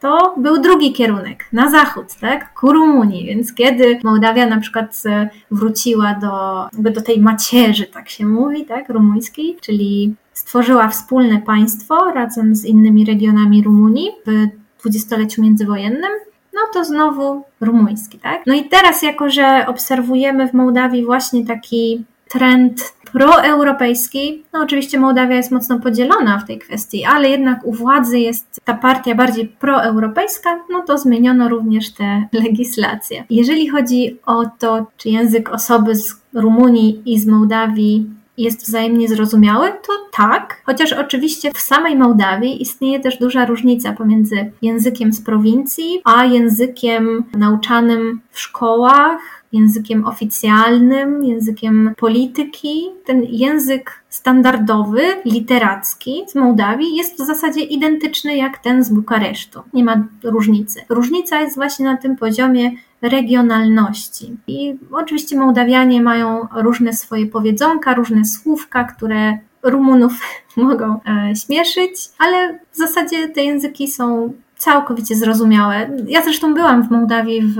to był drugi kierunek, na zachód, tak, ku Rumunii. Więc kiedy Mołdawia na przykład e, wróciła do, do tej macierzy, tak się mówi, tak, rumuńskiej, czyli stworzyła wspólne państwo razem z innymi regionami Rumunii w dwudziestoleciu międzywojennym, no to znowu rumuński, tak? No i teraz, jako że obserwujemy w Mołdawii właśnie taki trend proeuropejski. No oczywiście Mołdawia jest mocno podzielona w tej kwestii, ale jednak u władzy jest ta partia bardziej proeuropejska, no to zmieniono również te legislacje. Jeżeli chodzi o to, czy język osoby z Rumunii i z Mołdawii jest wzajemnie zrozumiały, to tak, chociaż oczywiście w samej Mołdawii istnieje też duża różnica pomiędzy językiem z prowincji, a językiem nauczanym w szkołach, językiem oficjalnym, językiem polityki. Ten język standardowy, literacki z Mołdawii jest w zasadzie identyczny jak ten z Bukaresztu. Nie ma różnicy. Różnica jest właśnie na tym poziomie regionalności. I oczywiście Mołdawianie mają różne swoje powiedzonka, różne słówka, które Rumunów mogą e, śmieszyć, ale w zasadzie te języki są całkowicie zrozumiałe. Ja zresztą byłam w Mołdawii w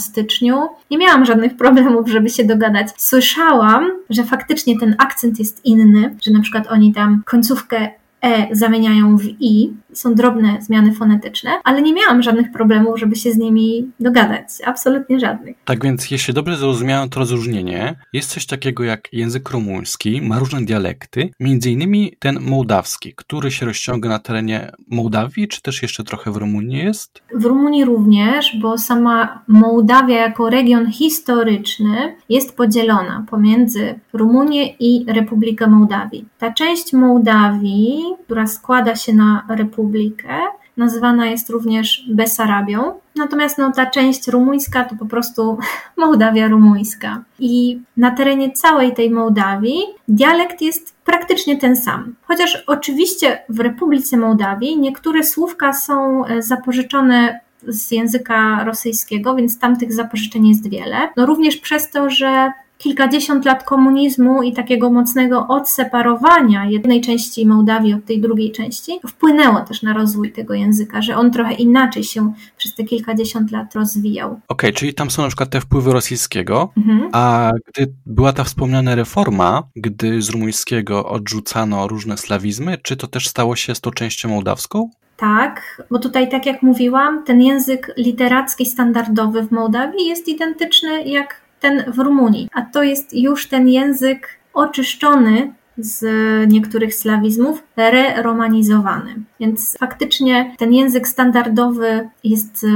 styczniu. Nie miałam żadnych problemów, żeby się dogadać. Słyszałam, że faktycznie ten akcent jest inny, że na przykład oni tam końcówkę E zamieniają w I, są drobne zmiany fonetyczne, ale nie miałam żadnych problemów, żeby się z nimi dogadać. Absolutnie żadnych. Tak więc, jeśli dobrze zrozumiałem to rozróżnienie, jest coś takiego jak język rumuński, ma różne dialekty, między innymi ten mołdawski, który się rozciąga na terenie Mołdawii, czy też jeszcze trochę w Rumunii jest? W Rumunii również, bo sama Mołdawia jako region historyczny jest podzielona pomiędzy Rumunię i Republikę Mołdawii. Ta część Mołdawii, która składa się na Republikę, nazywana jest również Besarabią. Natomiast no, ta część rumuńska to po prostu Mołdawia rumuńska. I na terenie całej tej Mołdawii dialekt jest praktycznie ten sam. Chociaż oczywiście w Republice Mołdawii niektóre słówka są e, zapożyczone z języka rosyjskiego, więc tam tych zapożyczeń jest wiele. No również przez to, że kilkadziesiąt lat komunizmu i takiego mocnego odseparowania jednej części Mołdawii od tej drugiej części wpłynęło też na rozwój tego języka, że on trochę inaczej się przez te kilkadziesiąt lat rozwijał. Okej, okay, czyli tam są na przykład te wpływy rosyjskiego, mhm. a gdy była ta wspomniana reforma, gdy z rumuńskiego odrzucano różne slawizmy, czy to też stało się z tą częścią mołdawską? Tak, bo tutaj, tak jak mówiłam, ten język literacki standardowy w Mołdawii jest identyczny jak ten w Rumunii, a to jest już ten język oczyszczony z niektórych slawizmów, re-romanizowany. Więc faktycznie ten język standardowy jest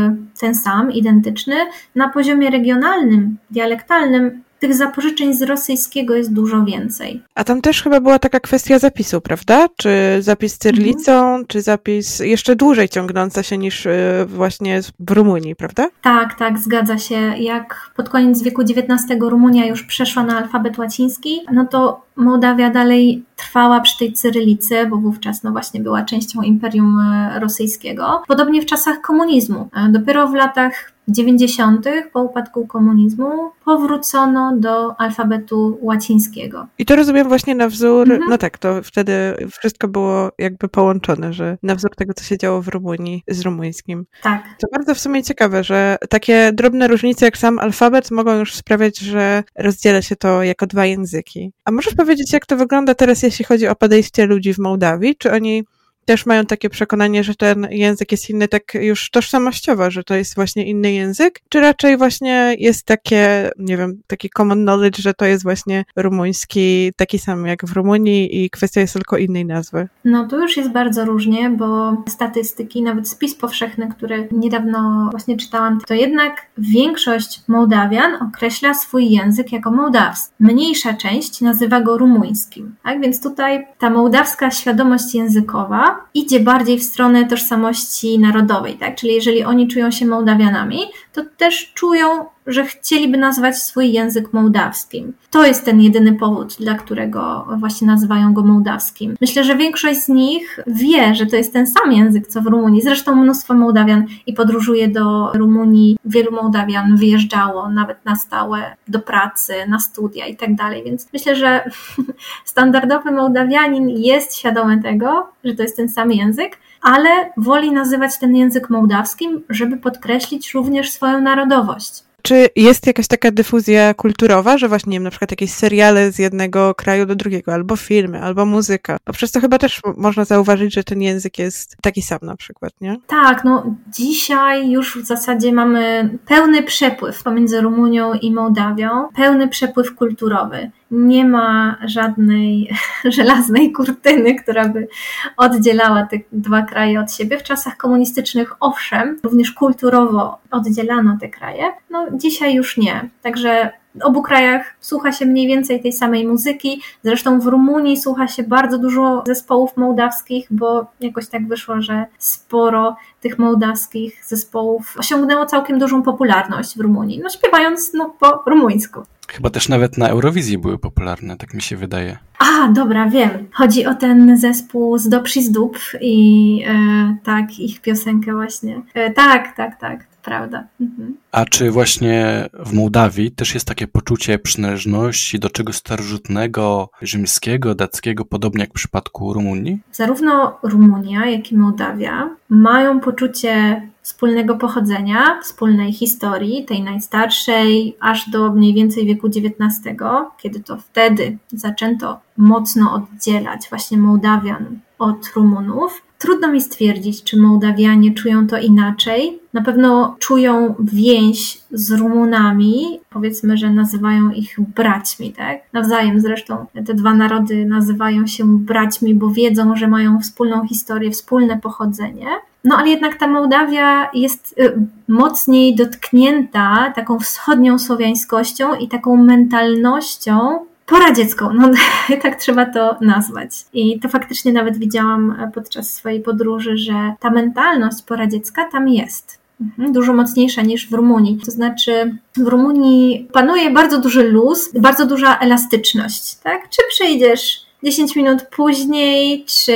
ten sam, identyczny. Na poziomie regionalnym, dialektalnym tych zapożyczeń z rosyjskiego jest dużo więcej. A tam też chyba była taka kwestia zapisu, prawda? Czy zapis cyrylicą, mhm. czy zapis jeszcze dłużej ciągnąca się niż y, właśnie w Rumunii, prawda? Tak, tak, zgadza się. Jak pod koniec wieku XIX Rumunia już przeszła na alfabet łaciński, no to Mołdawia dalej trwała przy tej cyrylicy, bo wówczas no właśnie była częścią Imperium e, Rosyjskiego. Podobnie w czasach komunizmu. E, dopiero w latach 90. po upadku komunizmu powrócono do alfabetu łacińskiego. I to rozumiem właśnie na wzór, mhm. no tak, to wtedy wszystko było jakby połączone, że na wzór tego, co się działo w Rumunii z rumuńskim. Tak. To bardzo w sumie ciekawe, że takie drobne różnice jak sam alfabet mogą już sprawiać, że rozdziela się to jako dwa języki. A możesz powiedzieć, jak to wygląda teraz, jeśli chodzi o podejście ludzi w Mołdawii? Czy oni też mają takie przekonanie, że ten język jest inny tak już tożsamościowo, że to jest właśnie inny język, czy raczej właśnie jest takie, nie wiem, taki common knowledge, że to jest właśnie rumuński taki sam jak w Rumunii i kwestia jest tylko innej nazwy? No to już jest bardzo różnie, bo statystyki, nawet spis powszechny, który niedawno właśnie czytałam, to jednak większość Mołdawian określa swój język jako mołdawski. Mniejsza część nazywa go rumuńskim. Tak więc tutaj ta mołdawska świadomość językowa idzie bardziej w stronę tożsamości narodowej, tak? Czyli jeżeli oni czują się Mołdawianami, to też czują, że chcieliby nazwać swój język mołdawskim. To jest ten jedyny powód, dla którego właśnie nazywają go mołdawskim. Myślę, że większość z nich wie, że to jest ten sam język co w Rumunii. Zresztą mnóstwo Mołdawian i podróżuje do Rumunii. Wielu Mołdawian wyjeżdżało nawet na stałe do pracy, na studia i tak dalej. Więc myślę, że standardowy Mołdawianin jest świadomy tego, że to jest ten sam język, ale woli nazywać ten język mołdawskim, żeby podkreślić również swoją narodowość. Czy jest jakaś taka dyfuzja kulturowa, że właśnie, nie wiem, na przykład jakieś seriale z jednego kraju do drugiego, albo filmy, albo muzyka? Bo przez to chyba też można zauważyć, że ten język jest taki sam na przykład, nie? Tak, no dzisiaj już w zasadzie mamy pełny przepływ pomiędzy Rumunią i Mołdawią, pełny przepływ kulturowy nie ma żadnej żelaznej kurtyny, która by oddzielała te dwa kraje od siebie. W czasach komunistycznych, owszem, również kulturowo oddzielano te kraje, no dzisiaj już nie. Także w obu krajach słucha się mniej więcej tej samej muzyki. Zresztą w Rumunii słucha się bardzo dużo zespołów mołdawskich, bo jakoś tak wyszło, że sporo tych mołdawskich zespołów osiągnęło całkiem dużą popularność w Rumunii. No śpiewając no, po rumuńsku. Chyba też nawet na Eurowizji były popularne, tak mi się wydaje. A, dobra, wiem. Chodzi o ten zespół z Doprzyzdób i e, tak, ich piosenkę właśnie. E, tak, tak, tak prawda. Mhm. A czy właśnie w Mołdawii też jest takie poczucie przynależności do czegoś starożytnego, rzymskiego, dackiego, podobnie jak w przypadku Rumunii? Zarówno Rumunia, jak i Mołdawia mają poczucie wspólnego pochodzenia, wspólnej historii, tej najstarszej, aż do mniej więcej wieku XIX, kiedy to wtedy zaczęto mocno oddzielać właśnie Mołdawian od Rumunów. Trudno mi stwierdzić, czy Mołdawianie czują to inaczej. Na pewno czują więź z Rumunami, powiedzmy, że nazywają ich braćmi, tak? Nawzajem zresztą te dwa narody nazywają się braćmi, bo wiedzą, że mają wspólną historię, wspólne pochodzenie. No ale jednak ta Mołdawia jest y, mocniej dotknięta taką wschodnią słowiańskością i taką mentalnością poradziecką, no tak trzeba to nazwać. I to faktycznie nawet widziałam podczas swojej podróży, że ta mentalność poradziecka tam jest. Mhm, dużo mocniejsza niż w Rumunii. To znaczy, w Rumunii panuje bardzo duży luz, bardzo duża elastyczność. Tak? Czy przejdziesz 10 minut później, czy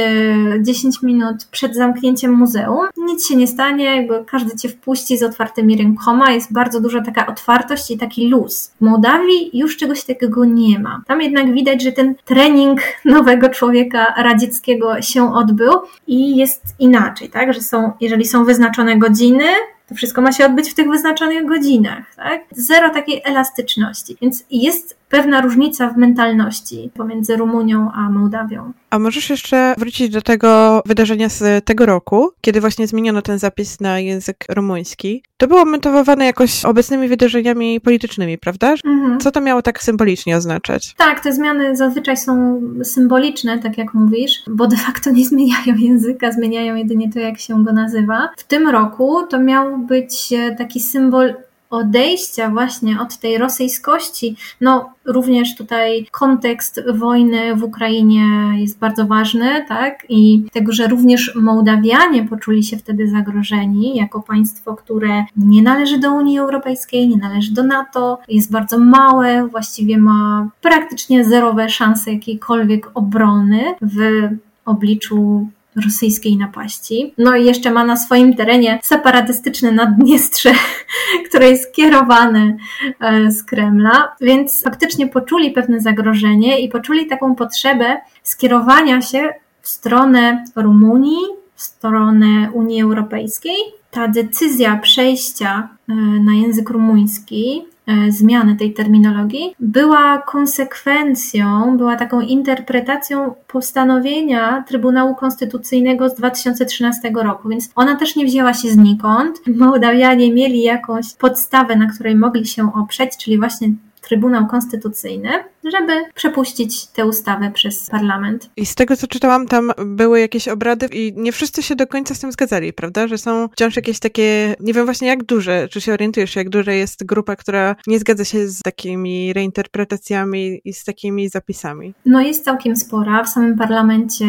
10 minut przed zamknięciem muzeum, nic się nie stanie, jakby każdy cię wpuści z otwartymi rękoma, jest bardzo duża taka otwartość i taki luz. W Mołdawii już czegoś takiego nie ma. Tam jednak widać, że ten trening nowego człowieka radzieckiego się odbył i jest inaczej, tak, że są, jeżeli są wyznaczone godziny, to wszystko ma się odbyć w tych wyznaczonych godzinach, tak? Zero takiej elastyczności. Więc jest pewna różnica w mentalności pomiędzy Rumunią a Mołdawią. A możesz jeszcze wrócić do tego wydarzenia z tego roku, kiedy właśnie zmieniono ten zapis na język rumuński. To było motywowane jakoś obecnymi wydarzeniami politycznymi, prawda? Mhm. Co to miało tak symbolicznie oznaczać? Tak, te zmiany zazwyczaj są symboliczne, tak jak mówisz, bo de facto nie zmieniają języka, zmieniają jedynie to, jak się go nazywa. W tym roku to miał być taki symbol odejścia właśnie od tej rosyjskości, no również tutaj kontekst wojny w Ukrainie jest bardzo ważny, tak? I tego, że również Mołdawianie poczuli się wtedy zagrożeni jako państwo, które nie należy do Unii Europejskiej, nie należy do NATO, jest bardzo małe, właściwie ma praktycznie zerowe szanse jakiejkolwiek obrony w obliczu rosyjskiej napaści. No i jeszcze ma na swoim terenie separatystyczne Naddniestrze, które jest kierowane e, z Kremla, więc faktycznie poczuli pewne zagrożenie i poczuli taką potrzebę skierowania się w stronę Rumunii, w stronę Unii Europejskiej. Ta decyzja przejścia e, na język rumuński zmiany tej terminologii, była konsekwencją, była taką interpretacją postanowienia Trybunału Konstytucyjnego z 2013 roku, więc ona też nie wzięła się znikąd. Mołdawianie mieli jakąś podstawę, na której mogli się oprzeć, czyli właśnie Trybunał Konstytucyjny, żeby przepuścić tę ustawę przez parlament. I z tego, co czytałam, tam były jakieś obrady i nie wszyscy się do końca z tym zgadzali, prawda? Że są wciąż jakieś takie, nie wiem właśnie jak duże, czy się orientujesz, jak duża jest grupa, która nie zgadza się z takimi reinterpretacjami i z takimi zapisami? No jest całkiem spora. W samym parlamencie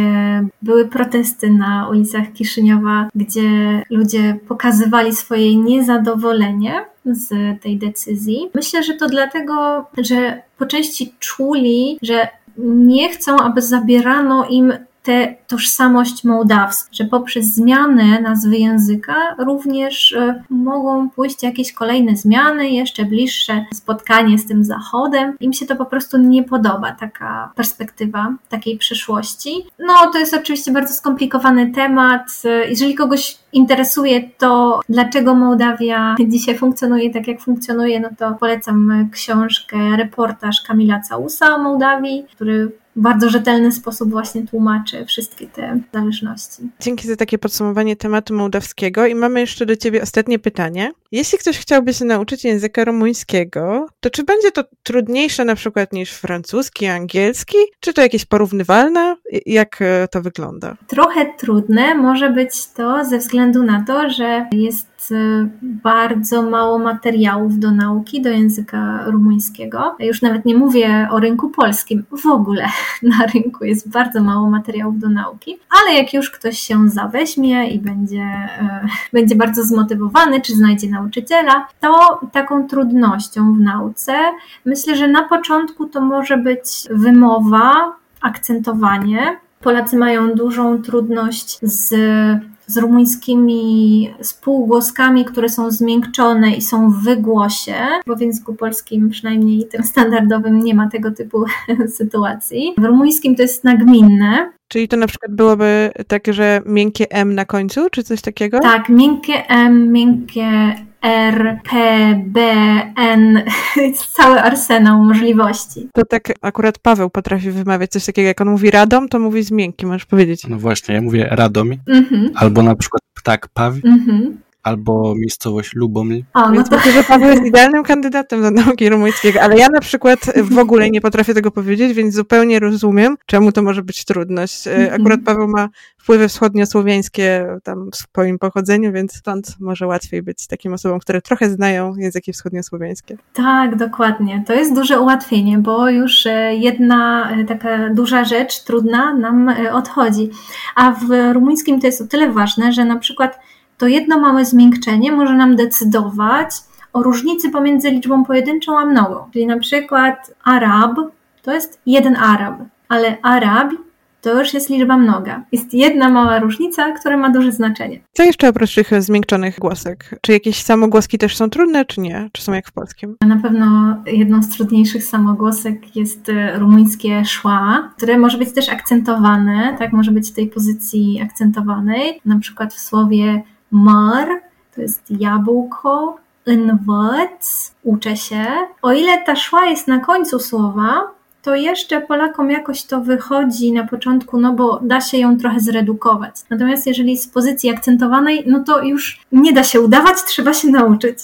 były protesty na ulicach Kiszyniowa, gdzie ludzie pokazywali swoje niezadowolenie z tej decyzji. Myślę, że to dlatego, że po części czuli, że nie chcą, aby zabierano im tę tożsamość mołdawską, że poprzez zmianę nazwy języka również e, mogą pójść jakieś kolejne zmiany, jeszcze bliższe spotkanie z tym Zachodem. Im się to po prostu nie podoba, taka perspektywa takiej przyszłości. No, to jest oczywiście bardzo skomplikowany temat. Jeżeli kogoś interesuje to, dlaczego Mołdawia dzisiaj funkcjonuje tak, jak funkcjonuje, no to polecam książkę, reportaż Kamila Całusa o Mołdawii, który bardzo rzetelny sposób właśnie tłumaczy wszystkie te zależności. Dzięki za takie podsumowanie tematu mołdawskiego i mamy jeszcze do Ciebie ostatnie pytanie. Jeśli ktoś chciałby się nauczyć języka rumuńskiego, to czy będzie to trudniejsze na przykład niż francuski, angielski? Czy to jakieś porównywalne? Jak e, to wygląda? Trochę trudne może być to ze względu na to, że jest Bardzo mało materiałów do nauki, do języka rumuńskiego. Już nawet nie mówię o rynku polskim, w ogóle na rynku jest bardzo mało materiałów do nauki, ale jak już ktoś się zaweźmie i będzie, y, będzie bardzo zmotywowany, czy znajdzie nauczyciela, to taką trudnością w nauce myślę, że na początku to może być wymowa, akcentowanie. Polacy mają dużą trudność z z rumuńskimi spółgłoskami, które są zmiękczone i są w wygłosie, bo w języku polskim, przynajmniej tym standardowym, nie ma tego typu sytuacji. W rumuńskim to jest nagminne, Czyli to na przykład byłoby takie, że miękkie M na końcu, czy coś takiego? Tak, miękkie M, miękkie R, P, B, N, cały arsenał możliwości. To tak akurat Paweł potrafi wymawiać coś takiego, jak on mówi radom, to mówi z miękkim, możesz powiedzieć. No właśnie, ja mówię radomi, mhm. albo na przykład ptak pawi. Mhm albo miejscowość Luboml. O, no Więc to... myślę, że Paweł jest idealnym kandydatem do nauki rumuńskiego, ale ja na przykład w ogóle nie potrafię tego powiedzieć, więc zupełnie rozumiem, czemu to może być trudność. E, mhm. Akurat Paweł ma wpływy wschodniosłowiańskie tam w swoim pochodzeniu, więc stąd może łatwiej być takim osobom, które trochę znają języki wschodniosłowiańskie. Tak, dokładnie. To jest duże ułatwienie, bo już e, jedna e, taka duża rzecz, trudna nam odchodzi. A w rumuńskim to jest o tyle ważne, że na przykład to jedno małe zmiękczenie może nam decydować o różnicy pomiędzy liczbą pojedynczą a mnogą. Czyli na przykład Arab to jest jeden Arab, ale Arab to już jest liczba mnoga. Jest jedna mała różnica, która ma duże znaczenie. Co jeszcze oprócz tych zmiękczonych głosek? Czy jakieś samogłoski też są trudne, czy nie? Czy są jak w polskim? Na pewno jedną z trudniejszych samogłosek jest e, rumuńskie szła, które może być też akcentowane, tak? Może być w tej pozycji akcentowanej, na przykład w słowie mar, to jest jabłko, învăț, uczę się. O ile ta szła jest na końcu słowa, to jeszcze Polakom jakoś to wychodzi na początku, no bo da się ją trochę zredukować. Natomiast jeżeli z pozycji akcentowanej, no to już nie da się udawać, trzeba się nauczyć.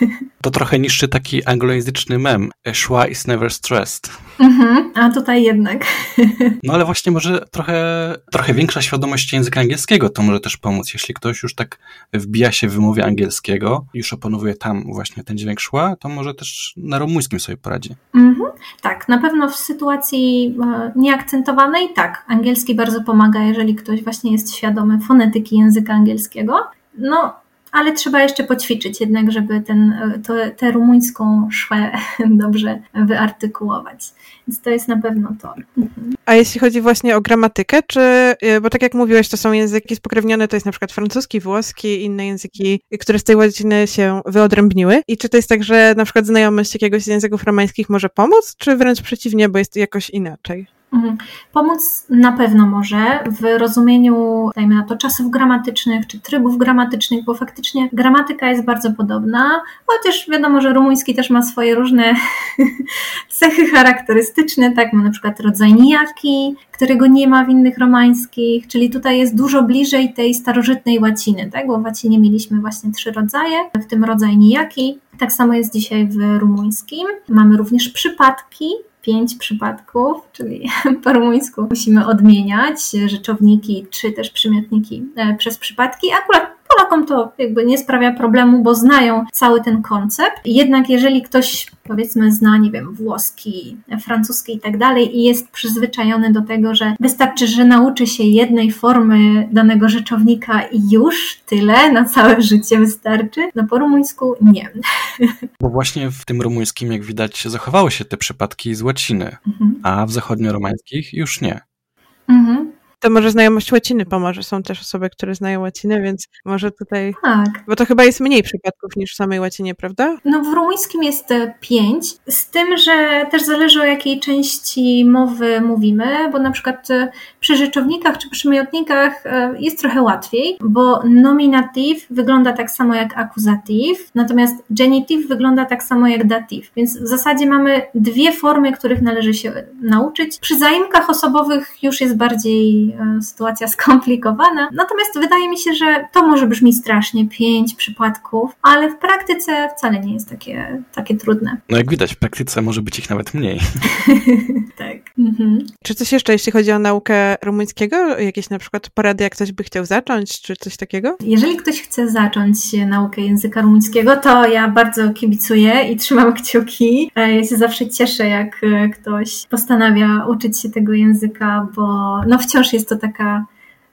To trochę niższy taki anglojęzyczny mem. Szła is never stressed. Mhm, a tutaj jednak. No ale właśnie może trochę, trochę większa świadomość języka angielskiego to może też pomóc. Jeśli ktoś już tak wbija się w wymowie angielskiego, już opanowuje tam właśnie ten dźwięk szła, to może też na rumuńskim sobie poradzi. Mhm, tak, na pewno w sytuacji e, nieakcentowanej tak, angielski bardzo pomaga, jeżeli ktoś właśnie jest świadomy fonetyki języka angielskiego. No, ale trzeba jeszcze poćwiczyć jednak, żeby ten, to, tę rumuńską szłę dobrze wyartykułować. Więc to jest na pewno to. A jeśli chodzi właśnie o gramatykę, czy, y, bo tak jak mówiłeś, to są języki spokrewnione, to jest na przykład francuski, włoski, inne języki, które z tej łaciny się wyodrębniły. I czy to jest tak, że na przykład znajomość jakiegoś z języków romańskich może pomóc, czy wręcz przeciwnie, bo jest jakoś inaczej? Mhm. Pomóc na pewno może w rozumieniu, dajmy na to, czasów gramatycznych czy trybów gramatycznych, bo faktycznie gramatyka jest bardzo podobna, chociaż wiadomo, że rumuński też ma swoje różne cechy charakterystyczne, tak, ma na przykład rodzaj nijaki, którego nie ma w innych romańskich, czyli tutaj jest dużo bliżej tej starożytnej łaciny, tak, bo w łacinie mieliśmy właśnie trzy rodzaje, w tym rodzaj nijaki, tak samo jest dzisiaj w rumuńskim. Mamy również przypadki, pięć przypadków, czyli po rumuńsku musimy odmieniać rzeczowniki czy też przymiotniki e, przez przypadki. Akurat Polakom to jakby nie sprawia problemu, bo znają cały ten koncept. Jednak jeżeli ktoś powiedzmy zna, nie wiem, włoski, francuski i tak dalej i jest przyzwyczajony do tego, że wystarczy, że nauczy się jednej formy danego rzeczownika i już tyle, na całe życie wystarczy, no po rumuńsku nie. Bo właśnie w tym rumuńskim, jak widać, zachowały się te przypadki z łaciny, mhm. a w zachodnio-romańskich już nie. Mhm. To może znajomość łaciny pomoże. Są też osoby, które znają łacinę, więc może tutaj. Tak. Bo to chyba jest mniej przypadków niż w samej łacinie, prawda? No w rumuńskim jest e, pięć, z tym, że też zależy o jakiej części mowy mówimy, bo na przykład e, przy rzeczownikach czy przymiotnikach e, jest trochę łatwiej, bo nominatyw wygląda tak samo jak akuzatyw, natomiast genityw wygląda tak samo jak datyw. Więc w zasadzie mamy dwie formy, których należy się nauczyć. Przy zaimkach osobowych już jest bardziej E, sytuacja skomplikowana. Natomiast wydaje mi się, że to może brzmi strasznie, pięć przypadków, ale w praktyce wcale nie jest takie, takie trudne. No jak widać, w praktyce może być ich nawet mniej. tak. Mhm. Czy coś jeszcze, jeśli chodzi o naukę rumuńskiego? Jakieś na przykład porady, jak ktoś by chciał zacząć, czy coś takiego? Jeżeli ktoś chce zacząć naukę języka rumuńskiego, to ja bardzo kibicuję i trzymam kciuki. E, ja się zawsze cieszę, jak e, ktoś postanawia uczyć się tego języka, bo no wciąż jest jest to taka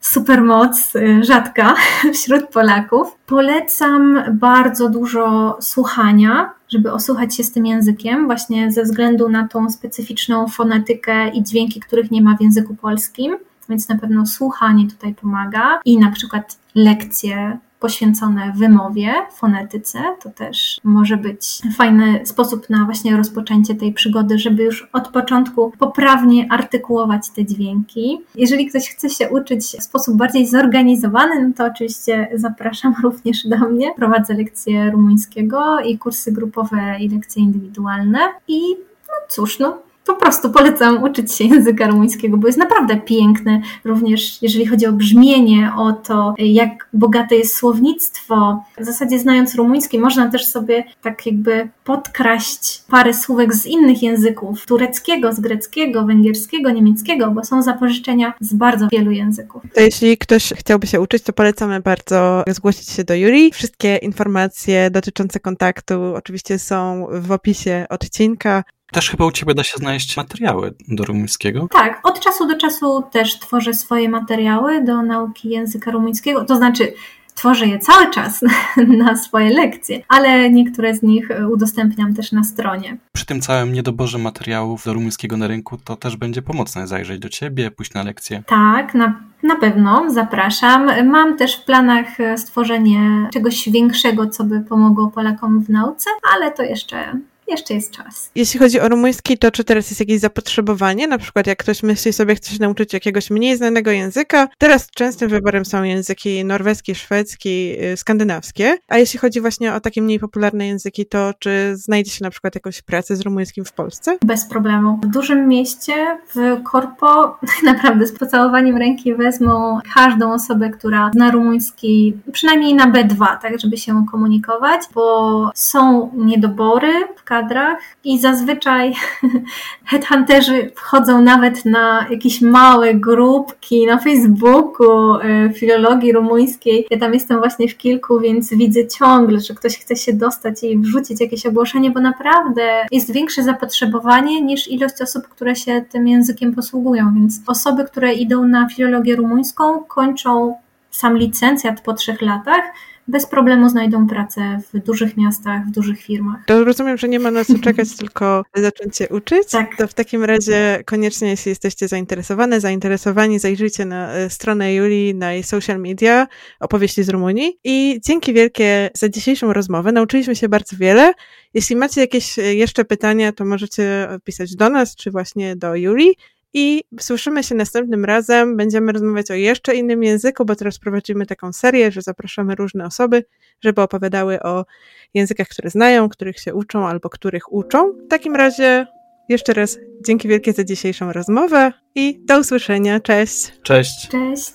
supermoc y, rzadka wśród Polaków. Polecam bardzo dużo słuchania, żeby osłuchać się z tym językiem, właśnie ze względu na tą specyficzną fonetykę i dźwięki, których nie ma w języku polskim. Więc na pewno słuchanie tutaj pomaga i na przykład lekcje poświęcone wymowie, fonetyce. To też może być fajny sposób na właśnie rozpoczęcie tej przygody, żeby już od początku poprawnie artykułować te dźwięki. Jeżeli ktoś chce się uczyć w sposób bardziej zorganizowany, no to oczywiście zapraszam również do mnie. Prowadzę lekcje rumuńskiego i kursy grupowe i lekcje indywidualne. I no cóż, no po prostu polecam uczyć się języka rumuńskiego, bo jest naprawdę piękny, również jeżeli chodzi o brzmienie, o to, jak bogate jest słownictwo. W zasadzie znając rumuński, można też sobie tak jakby podkraść parę słówek z innych języków, tureckiego, z greckiego, węgierskiego, niemieckiego, bo są zapożyczenia z bardzo wielu języków. To jeśli ktoś chciałby się uczyć, to polecamy bardzo zgłosić się do Juri. Wszystkie informacje dotyczące kontaktu oczywiście są w opisie odcinka. Też chyba u Ciebie da się znaleźć materiały do rumuńskiego? Tak, od czasu do czasu też tworzę swoje materiały do nauki języka rumuńskiego, to znaczy tworzę je cały czas na swoje lekcje, ale niektóre z nich udostępniam też na stronie. Przy tym całym niedoborze materiałów do rumuńskiego na rynku to też będzie pomocne zajrzeć do Ciebie, pójść na lekcje. Tak, na na pewno, zapraszam. Mam też w planach stworzenie czegoś większego, co by pomogło Polakom w nauce, ale to jeszcze jeszcze jest czas. Jeśli chodzi o rumuński, to czy teraz jest jakieś zapotrzebowanie? Na przykład jak ktoś myśli sobie, chce się nauczyć jakiegoś mniej znanego języka, teraz częstym wyborem są języki norweski, szwedzki, y, skandynawskie. A jeśli chodzi właśnie o takie mniej popularne języki, to czy znajdzie się na przykład jakąś pracę z rumuńskim w Polsce? Bez problemu. W dużym mieście, w korpo, naprawdę z pocałowaniem ręki wezmą każdą osobę, która zna rumuński, przynajmniej na B2, tak, żeby się komunikować, bo są niedobory w kadrach i zazwyczaj headhunterzy wchodzą nawet na jakieś małe grupki na Facebooku y, filologii rumuńskiej. Ja tam jestem właśnie w kilku, więc widzę ciągle, że ktoś chce się dostać i wrzucić jakieś ogłoszenie, bo naprawdę jest większe zapotrzebowanie niż ilość osób, które się tym językiem posługują. Więc osoby, które idą na filologię rumuńską, kończą sam licencjat po trzech latach, bez problemu znajdą pracę w dużych miastach, w dużych firmach. To rozumiem, że nie ma na co czekać, tylko zacząć się uczyć. Tak. To w takim razie koniecznie, jeśli jesteście zainteresowane, zainteresowani, zajrzyjcie na e, stronę Julii, na jej social media, opowieści z Rumunii. I dzięki wielkie za dzisiejszą rozmowę. Nauczyliśmy się bardzo wiele. Jeśli macie jakieś e, jeszcze pytania, to możecie pisać do nas, czy właśnie do Julii. I słyszymy się następnym razem. Będziemy rozmawiać o jeszcze innym języku, bo teraz prowadzimy taką serię, że zapraszamy różne osoby, żeby opowiadały o językach, które znają, których się uczą albo których uczą. W takim razie jeszcze raz dzięki wielkie za dzisiejszą rozmowę i do usłyszenia. Cześć. Cześć. Cześć.